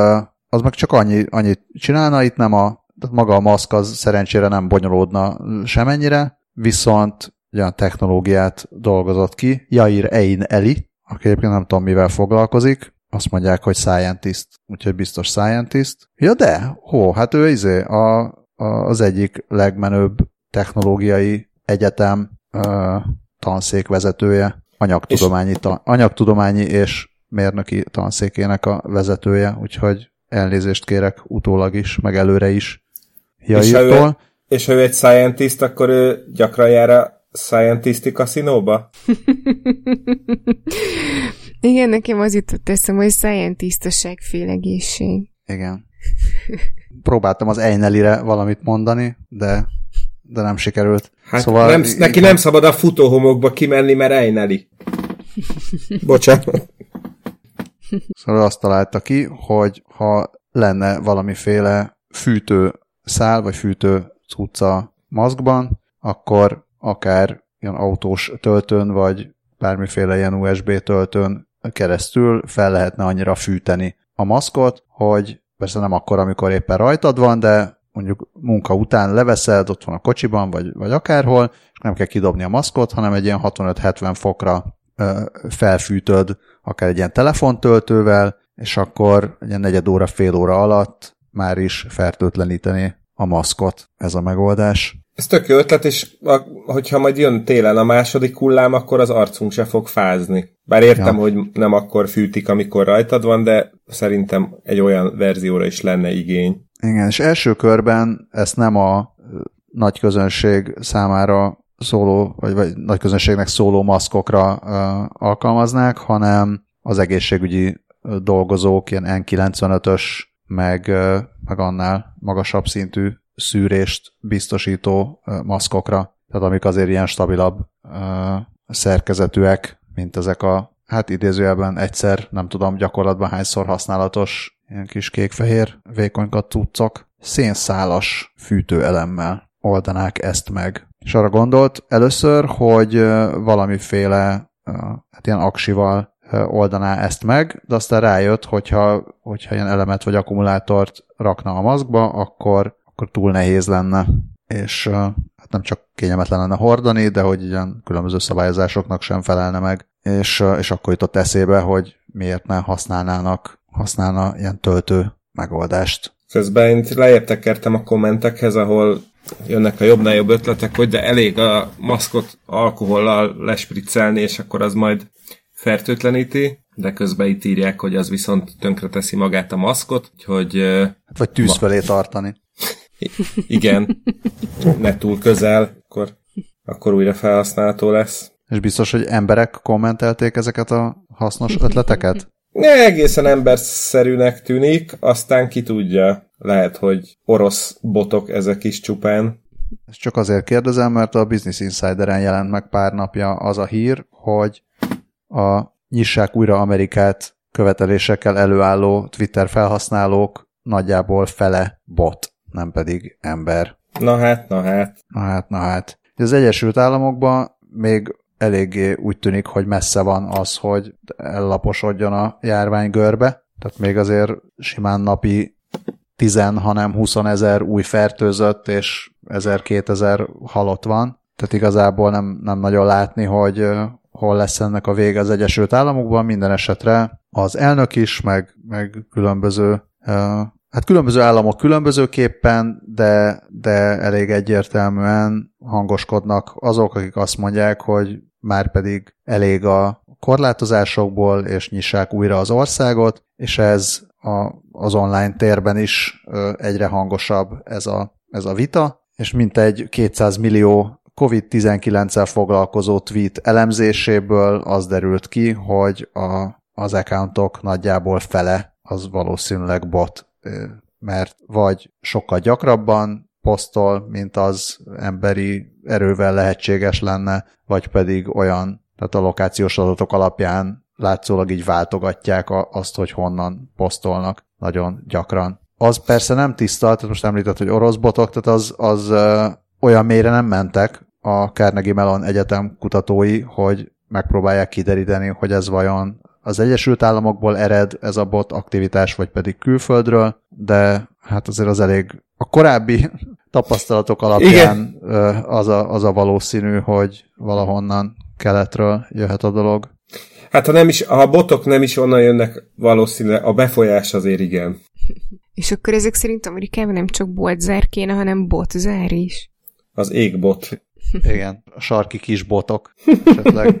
S1: az meg csak annyi, annyit csinálna, itt nem a, maga a maszk az szerencsére nem bonyolódna semennyire, viszont olyan technológiát dolgozott ki, Jair Ein Eli, aki egyébként nem tudom mivel foglalkozik, azt mondják, hogy scientist, úgyhogy biztos scientist. Ja de, hó, hát ő izé, a, a, az egyik legmenőbb technológiai egyetem ö, tanszék vezetője, anyagtudományi, ta, anyagtudományi és mérnöki tanszékének a vezetője, úgyhogy elnézést kérek utólag is, meg előre is Jairtól. És ha ő,
S3: és ha ő egy scientist, akkor ő gyakran jár a scientisti kaszinóba? *laughs*
S2: Igen, nekem az jutott eszem, hogy scientist a segfélegészség.
S1: Igen. Próbáltam az Einelire valamit mondani, de, de nem sikerült.
S3: Hát szóval, nem, neki nem szabad a futóhomokba kimenni, mert Eineli. *laughs* Bocsánat.
S1: Szóval azt találta ki, hogy ha lenne valamiféle fűtő szál, vagy fűtő cucca maszkban, akkor akár ilyen autós töltőn, vagy bármiféle ilyen USB töltőn keresztül fel lehetne annyira fűteni a maszkot, hogy persze nem akkor, amikor éppen rajtad van, de mondjuk munka után leveszed, ott van a kocsiban, vagy, vagy akárhol, és nem kell kidobni a maszkot, hanem egy ilyen 65-70 fokra felfűtöd akár egy ilyen telefontöltővel, és akkor egy ilyen negyed óra, fél óra alatt már is fertőtleníteni a maszkot ez a megoldás.
S3: Ez tök jó ötlet, és a, hogyha majd jön télen a második hullám, akkor az arcunk se fog fázni. Bár értem, ja. hogy nem akkor fűtik, amikor rajtad van, de szerintem egy olyan verzióra is lenne igény.
S1: Igen, és első körben ezt nem a nagy közönség számára szóló, vagy, vagy nagy közönségnek szóló maszkokra uh, alkalmaznák, hanem az egészségügyi dolgozók, ilyen N95-ös, meg, uh, meg annál magasabb szintű szűrést biztosító uh, maszkokra, tehát amik azért ilyen stabilabb szerkezetűek, mint ezek a, hát idézőjelben egyszer, nem tudom gyakorlatban hányszor használatos ilyen kis kék-fehér vékonykat cuccok, szénszálas fűtőelemmel oldanák ezt meg. És arra gondolt először, hogy valamiféle hát ilyen aksival oldaná ezt meg, de aztán rájött, hogyha, hogyha ilyen elemet vagy akkumulátort rakna a maszkba, akkor, akkor túl nehéz lenne. És hát nem csak kényelmetlen lenne hordani, de hogy ilyen különböző szabályozásoknak sem felelne meg. És, és akkor jutott eszébe, hogy miért ne használnának, használna ilyen töltő megoldást.
S3: Közben én lejjebb tekertem a kommentekhez, ahol jönnek a jobbnál jobb ötletek, hogy de elég a maszkot alkohollal lespriccelni, és akkor az majd fertőtleníti, de közben itt írják, hogy az viszont tönkre teszi magát a maszkot, hogy...
S1: Hát vagy tűz felé tartani.
S3: Igen, ne túl közel, akkor, akkor újra felhasználható lesz.
S1: És biztos, hogy emberek kommentelték ezeket a hasznos ötleteket?
S3: Egészen emberszerűnek tűnik, aztán ki tudja. Lehet, hogy orosz botok ezek is csupán.
S1: Ezt csak azért kérdezem, mert a Business Insideren jelent meg pár napja az a hír, hogy a nyissák újra Amerikát követelésekkel előálló Twitter felhasználók nagyjából fele bot, nem pedig ember.
S3: Na hát, na hát.
S1: Na hát, na hát. Az Egyesült Államokban még eléggé úgy tűnik, hogy messze van az, hogy ellaposodjon a járvány görbe. Tehát még azért simán napi 10, hanem 20 ezer új fertőzött, és 1000-2000 halott van. Tehát igazából nem, nem nagyon látni, hogy hol lesz ennek a vége az Egyesült Államokban. Minden esetre az elnök is, meg, meg különböző Hát különböző államok különbözőképpen, de, de elég egyértelműen hangoskodnak azok, akik azt mondják, hogy már pedig elég a korlátozásokból, és nyissák újra az országot, és ez a, az online térben is egyre hangosabb ez a, ez a vita, és mintegy 200 millió COVID-19-el foglalkozó tweet elemzéséből az derült ki, hogy a, az accountok nagyjából fele az valószínűleg bot, mert vagy sokkal gyakrabban posztol, mint az emberi erővel lehetséges lenne, vagy pedig olyan, tehát a lokációs adatok alapján látszólag így váltogatják azt, hogy honnan posztolnak nagyon gyakran. Az persze nem tiszta, tehát most említett, hogy orosz botok, tehát az, az olyan mélyre nem mentek a Carnegie Mellon Egyetem kutatói, hogy megpróbálják kideríteni, hogy ez vajon az Egyesült Államokból ered ez a bot aktivitás, vagy pedig külföldről, de hát azért az elég a korábbi tapasztalatok alapján Igen. az a, az a valószínű, hogy valahonnan keletről jöhet a dolog.
S3: Hát ha, nem is, ha a botok nem is onnan jönnek, valószínűleg a befolyás azért igen. *laughs*
S2: És akkor ezek szerint Amerikában nem csak boltzár kéne, hanem botzár is.
S3: Az égbot. *laughs*
S1: Igen, a sarki kis botok esetleg. *laughs*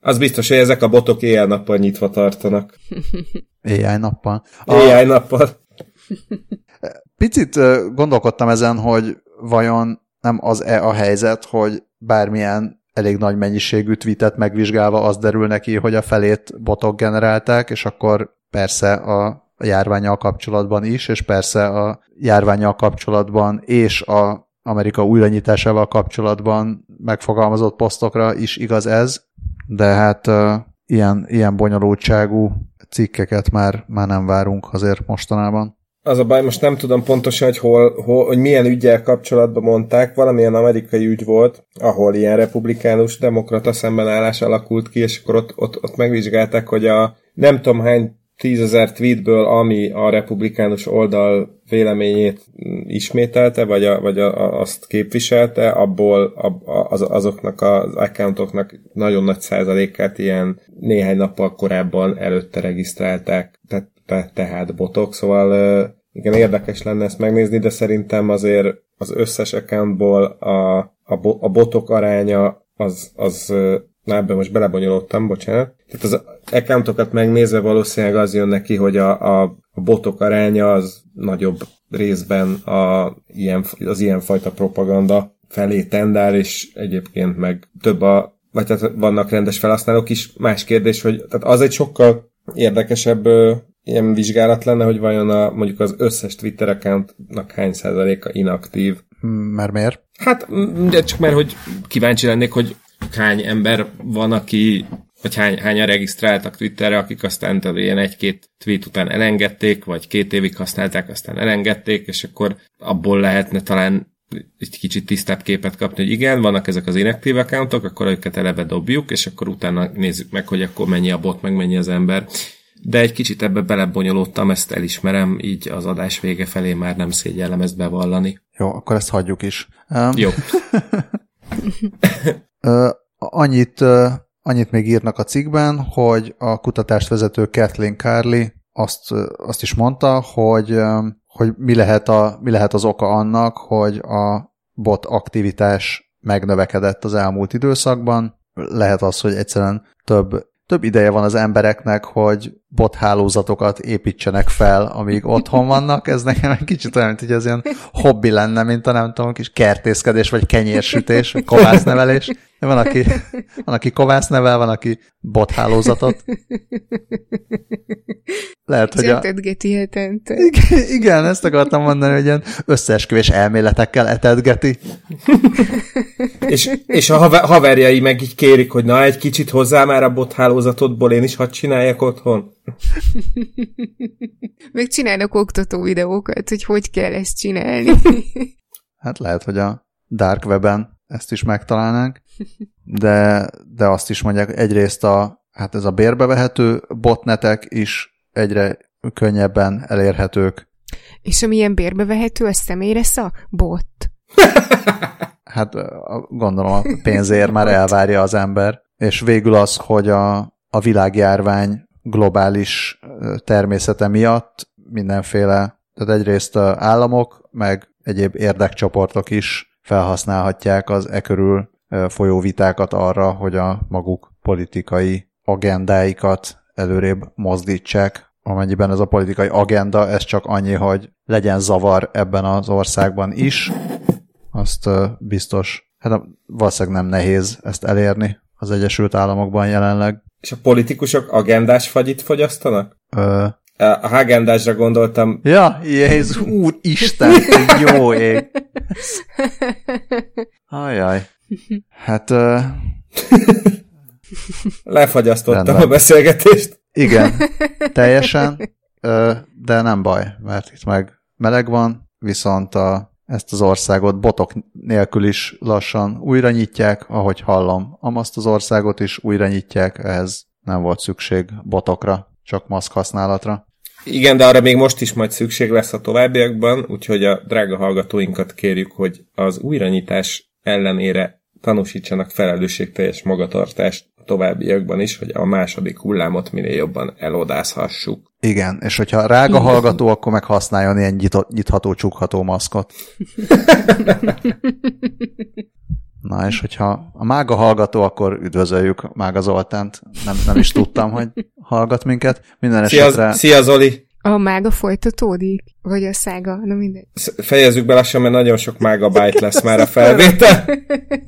S3: Az biztos, hogy ezek a botok éjjel-nappal nyitva tartanak.
S1: Éjjel-nappal.
S3: Éjjel-nappal.
S1: Picit gondolkodtam ezen, hogy vajon nem az-e a helyzet, hogy bármilyen elég nagy mennyiségű tweetet megvizsgálva az derül neki, hogy a felét botok generálták, és akkor persze a járványal kapcsolatban is, és persze a járványal kapcsolatban és a Amerika újranyitásával kapcsolatban megfogalmazott posztokra is igaz ez, de hát uh, ilyen, ilyen bonyolultságú cikkeket már, már nem várunk azért mostanában.
S3: Az a baj, most nem tudom pontosan, hogy, hol, hol, hogy milyen ügyel kapcsolatban mondták, valamilyen amerikai ügy volt, ahol ilyen republikánus demokrata szembenállás alakult ki, és akkor ott, ott, ott megvizsgálták, hogy a nem tudom hány tízezer tweetből, ami a republikánus oldal véleményét ismételte, vagy, a, vagy a, a, azt képviselte, abból a, az, azoknak az accountoknak nagyon nagy százalékát ilyen néhány nappal korábban előtte regisztrálták, tehát, te, tehát botok, szóval Igen, érdekes lenne ezt megnézni, de szerintem azért az összes accountból a, a, bo, a botok aránya az, az Na ebben most belebonyolódtam, bocsánat. Tehát az accountokat megnézve valószínűleg az jön neki, hogy a, a, a botok aránya az nagyobb részben a, ilyen, az ilyenfajta propaganda felé tendál, és egyébként meg több a, vagy tehát vannak rendes felhasználók is. Más kérdés, hogy tehát az egy sokkal érdekesebb ilyen vizsgálat lenne, hogy vajon a, mondjuk az összes Twitter accountnak hány százaléka inaktív.
S1: Mert miért?
S3: Hát, de csak mert, hogy kíváncsi lennék, hogy hány ember van, aki vagy hány, hányan regisztráltak Twitterre, akik aztán ilyen egy-két tweet után elengedték, vagy két évig használták, aztán elengedték, és akkor abból lehetne talán egy kicsit tisztább képet kapni, hogy igen, vannak ezek az inaktív accountok, akkor őket eleve dobjuk, és akkor utána nézzük meg, hogy akkor mennyi a bot, meg mennyi az ember. De egy kicsit ebbe belebonyolódtam, ezt elismerem, így az adás vége felé már nem szégyellem ezt bevallani.
S1: Jó, akkor ezt hagyjuk is. Um,
S3: Jó. *laughs*
S1: annyit, annyit még írnak a cikkben, hogy a kutatást vezető Kathleen Carly azt, azt is mondta, hogy, hogy mi, lehet a, mi lehet az oka annak, hogy a bot aktivitás megnövekedett az elmúlt időszakban. Lehet az, hogy egyszerűen több több ideje van az embereknek, hogy bothálózatokat építsenek fel, amíg otthon vannak. Ez nekem egy kicsit olyan, mint hogy ez ilyen hobbi lenne, mint a nem tudom, kis kertészkedés, vagy kenyérsütés, vagy kovásznevelés. Van, aki, van, aki kovász nevel, van, aki bothálózatot.
S2: Lehet, hogy a... hetente.
S1: Igen, igen, ezt akartam mondani, hogy ilyen összeesküvés elméletekkel etetgeti.
S3: és, és a haverjai meg így kérik, hogy na, egy kicsit hozzá már a bothálózatodból, én is hadd csináljak otthon.
S2: Meg csinálnak oktató videókat, hogy hogy kell ezt csinálni.
S1: hát lehet, hogy a Dark Web-en ezt is megtalálnánk, de, de azt is mondják, egyrészt a, hát ez a bérbevehető botnetek is egyre könnyebben elérhetők.
S2: És ami ilyen bérbevehető, az személyre a bot. *laughs*
S1: hát gondolom a pénzért már elvárja az ember. És végül az, hogy a, a világjárvány globális természete miatt mindenféle, tehát egyrészt államok, meg egyéb érdekcsoportok is felhasználhatják az e körül folyó vitákat arra, hogy a maguk politikai agendáikat előrébb mozdítsák, amennyiben ez a politikai agenda, ez csak annyi, hogy legyen zavar ebben az országban is, azt biztos, hát valószínűleg nem nehéz ezt elérni az Egyesült Államokban jelenleg.
S3: És a politikusok agendás fagyit fogyasztanak?
S1: Ö...
S3: A hagendásra gondoltam.
S1: Ja, Jézus, úr Isten, jó ég. Ajaj. Hát... Uh...
S3: Lefagyasztottam Rendben. a beszélgetést.
S1: Igen, teljesen, de nem baj, mert itt meg meleg van, viszont a, ezt az országot botok nélkül is lassan újra nyitják, ahogy hallom. Amaszt az országot is újra nyitják, ehhez nem volt szükség botokra, csak maszk használatra.
S3: Igen, de arra még most is majd szükség lesz a továbbiakban, úgyhogy a drága hallgatóinkat kérjük, hogy az újranyitás ellenére tanúsítsanak felelősségteljes magatartást a továbbiakban is, hogy a második hullámot minél jobban elodázhassuk.
S1: Igen, és hogyha rága hallgató, akkor meg használjon ilyen nyitható, csukható maszkot. *laughs* Na, és hogyha a mága hallgató, akkor üdvözöljük Mága Zoltánt. Nem, nem is tudtam, hogy hallgat minket. Minden
S3: szia, esetre... Szia, Zoli!
S2: A mága folytatódik? Vagy a szága? Na mindegy.
S3: Fejezzük be lassan, mert nagyon sok mága byte lesz már a felvétel.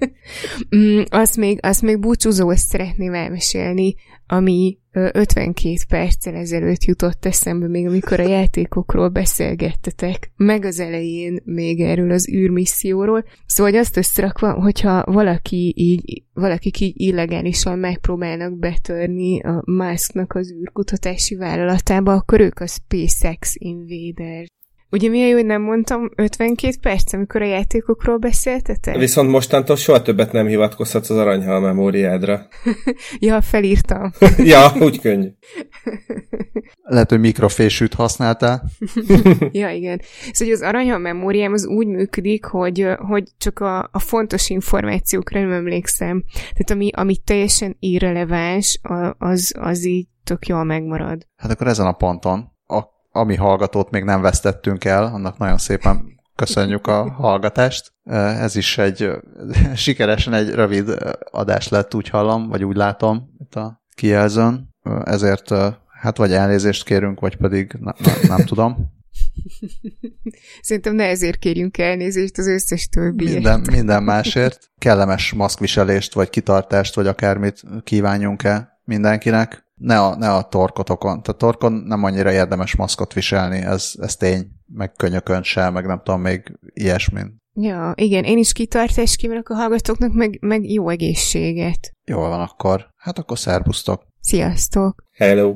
S3: *laughs*
S2: mm, azt, még, azt még búcsúzó szeretném elmesélni, ami 52 perccel ezelőtt jutott eszembe, még amikor a játékokról beszélgettetek, meg az elején még erről az űrmisszióról. Szóval hogy azt összerakva, hogyha valaki így, valakik így illegálisan megpróbálnak betörni a Musknak az űrkutatási vállalatába, akkor ők a SpaceX Invader Ugye milyen jó, hogy nem mondtam 52 perc, amikor a játékokról beszéltetek?
S3: Viszont mostantól soha többet nem hivatkozhatsz az aranyhal memóriádra. *laughs*
S2: ja, felírtam. *laughs*
S3: ja, úgy könnyű. *laughs*
S1: Lehet, hogy mikrofésűt használtál.
S2: ja, igen. Szóval az aranyhal memóriám az úgy működik, hogy, hogy csak a, a fontos információkra nem emlékszem. Tehát ami, ami teljesen irreleváns, az, az így tök jól megmarad.
S1: Hát akkor ezen a ponton ami hallgatót még nem vesztettünk el, annak nagyon szépen köszönjük a hallgatást. Ez is egy *laughs* sikeresen egy rövid adás lett, úgy hallom, vagy úgy látom itt a kijelzőn. Ezért hát vagy elnézést kérünk, vagy pedig ne, ne, nem tudom.
S2: Szerintem ne ezért kérjünk elnézést az összes többiért.
S1: Minden, minden másért. Kellemes maszkviselést, vagy kitartást, vagy akármit kívánjunk-e mindenkinek. Ne a, ne a torkotokon. Tehát torkon nem annyira érdemes maszkot viselni, ez, ez tény. Meg könyökön sem, meg nem tudom, még ilyesmin.
S2: Ja, igen, én is kitartást kívánok a hallgatóknak, meg, meg jó egészséget.
S1: Jól van akkor. Hát akkor szervusztok.
S2: Sziasztok.
S3: Hello.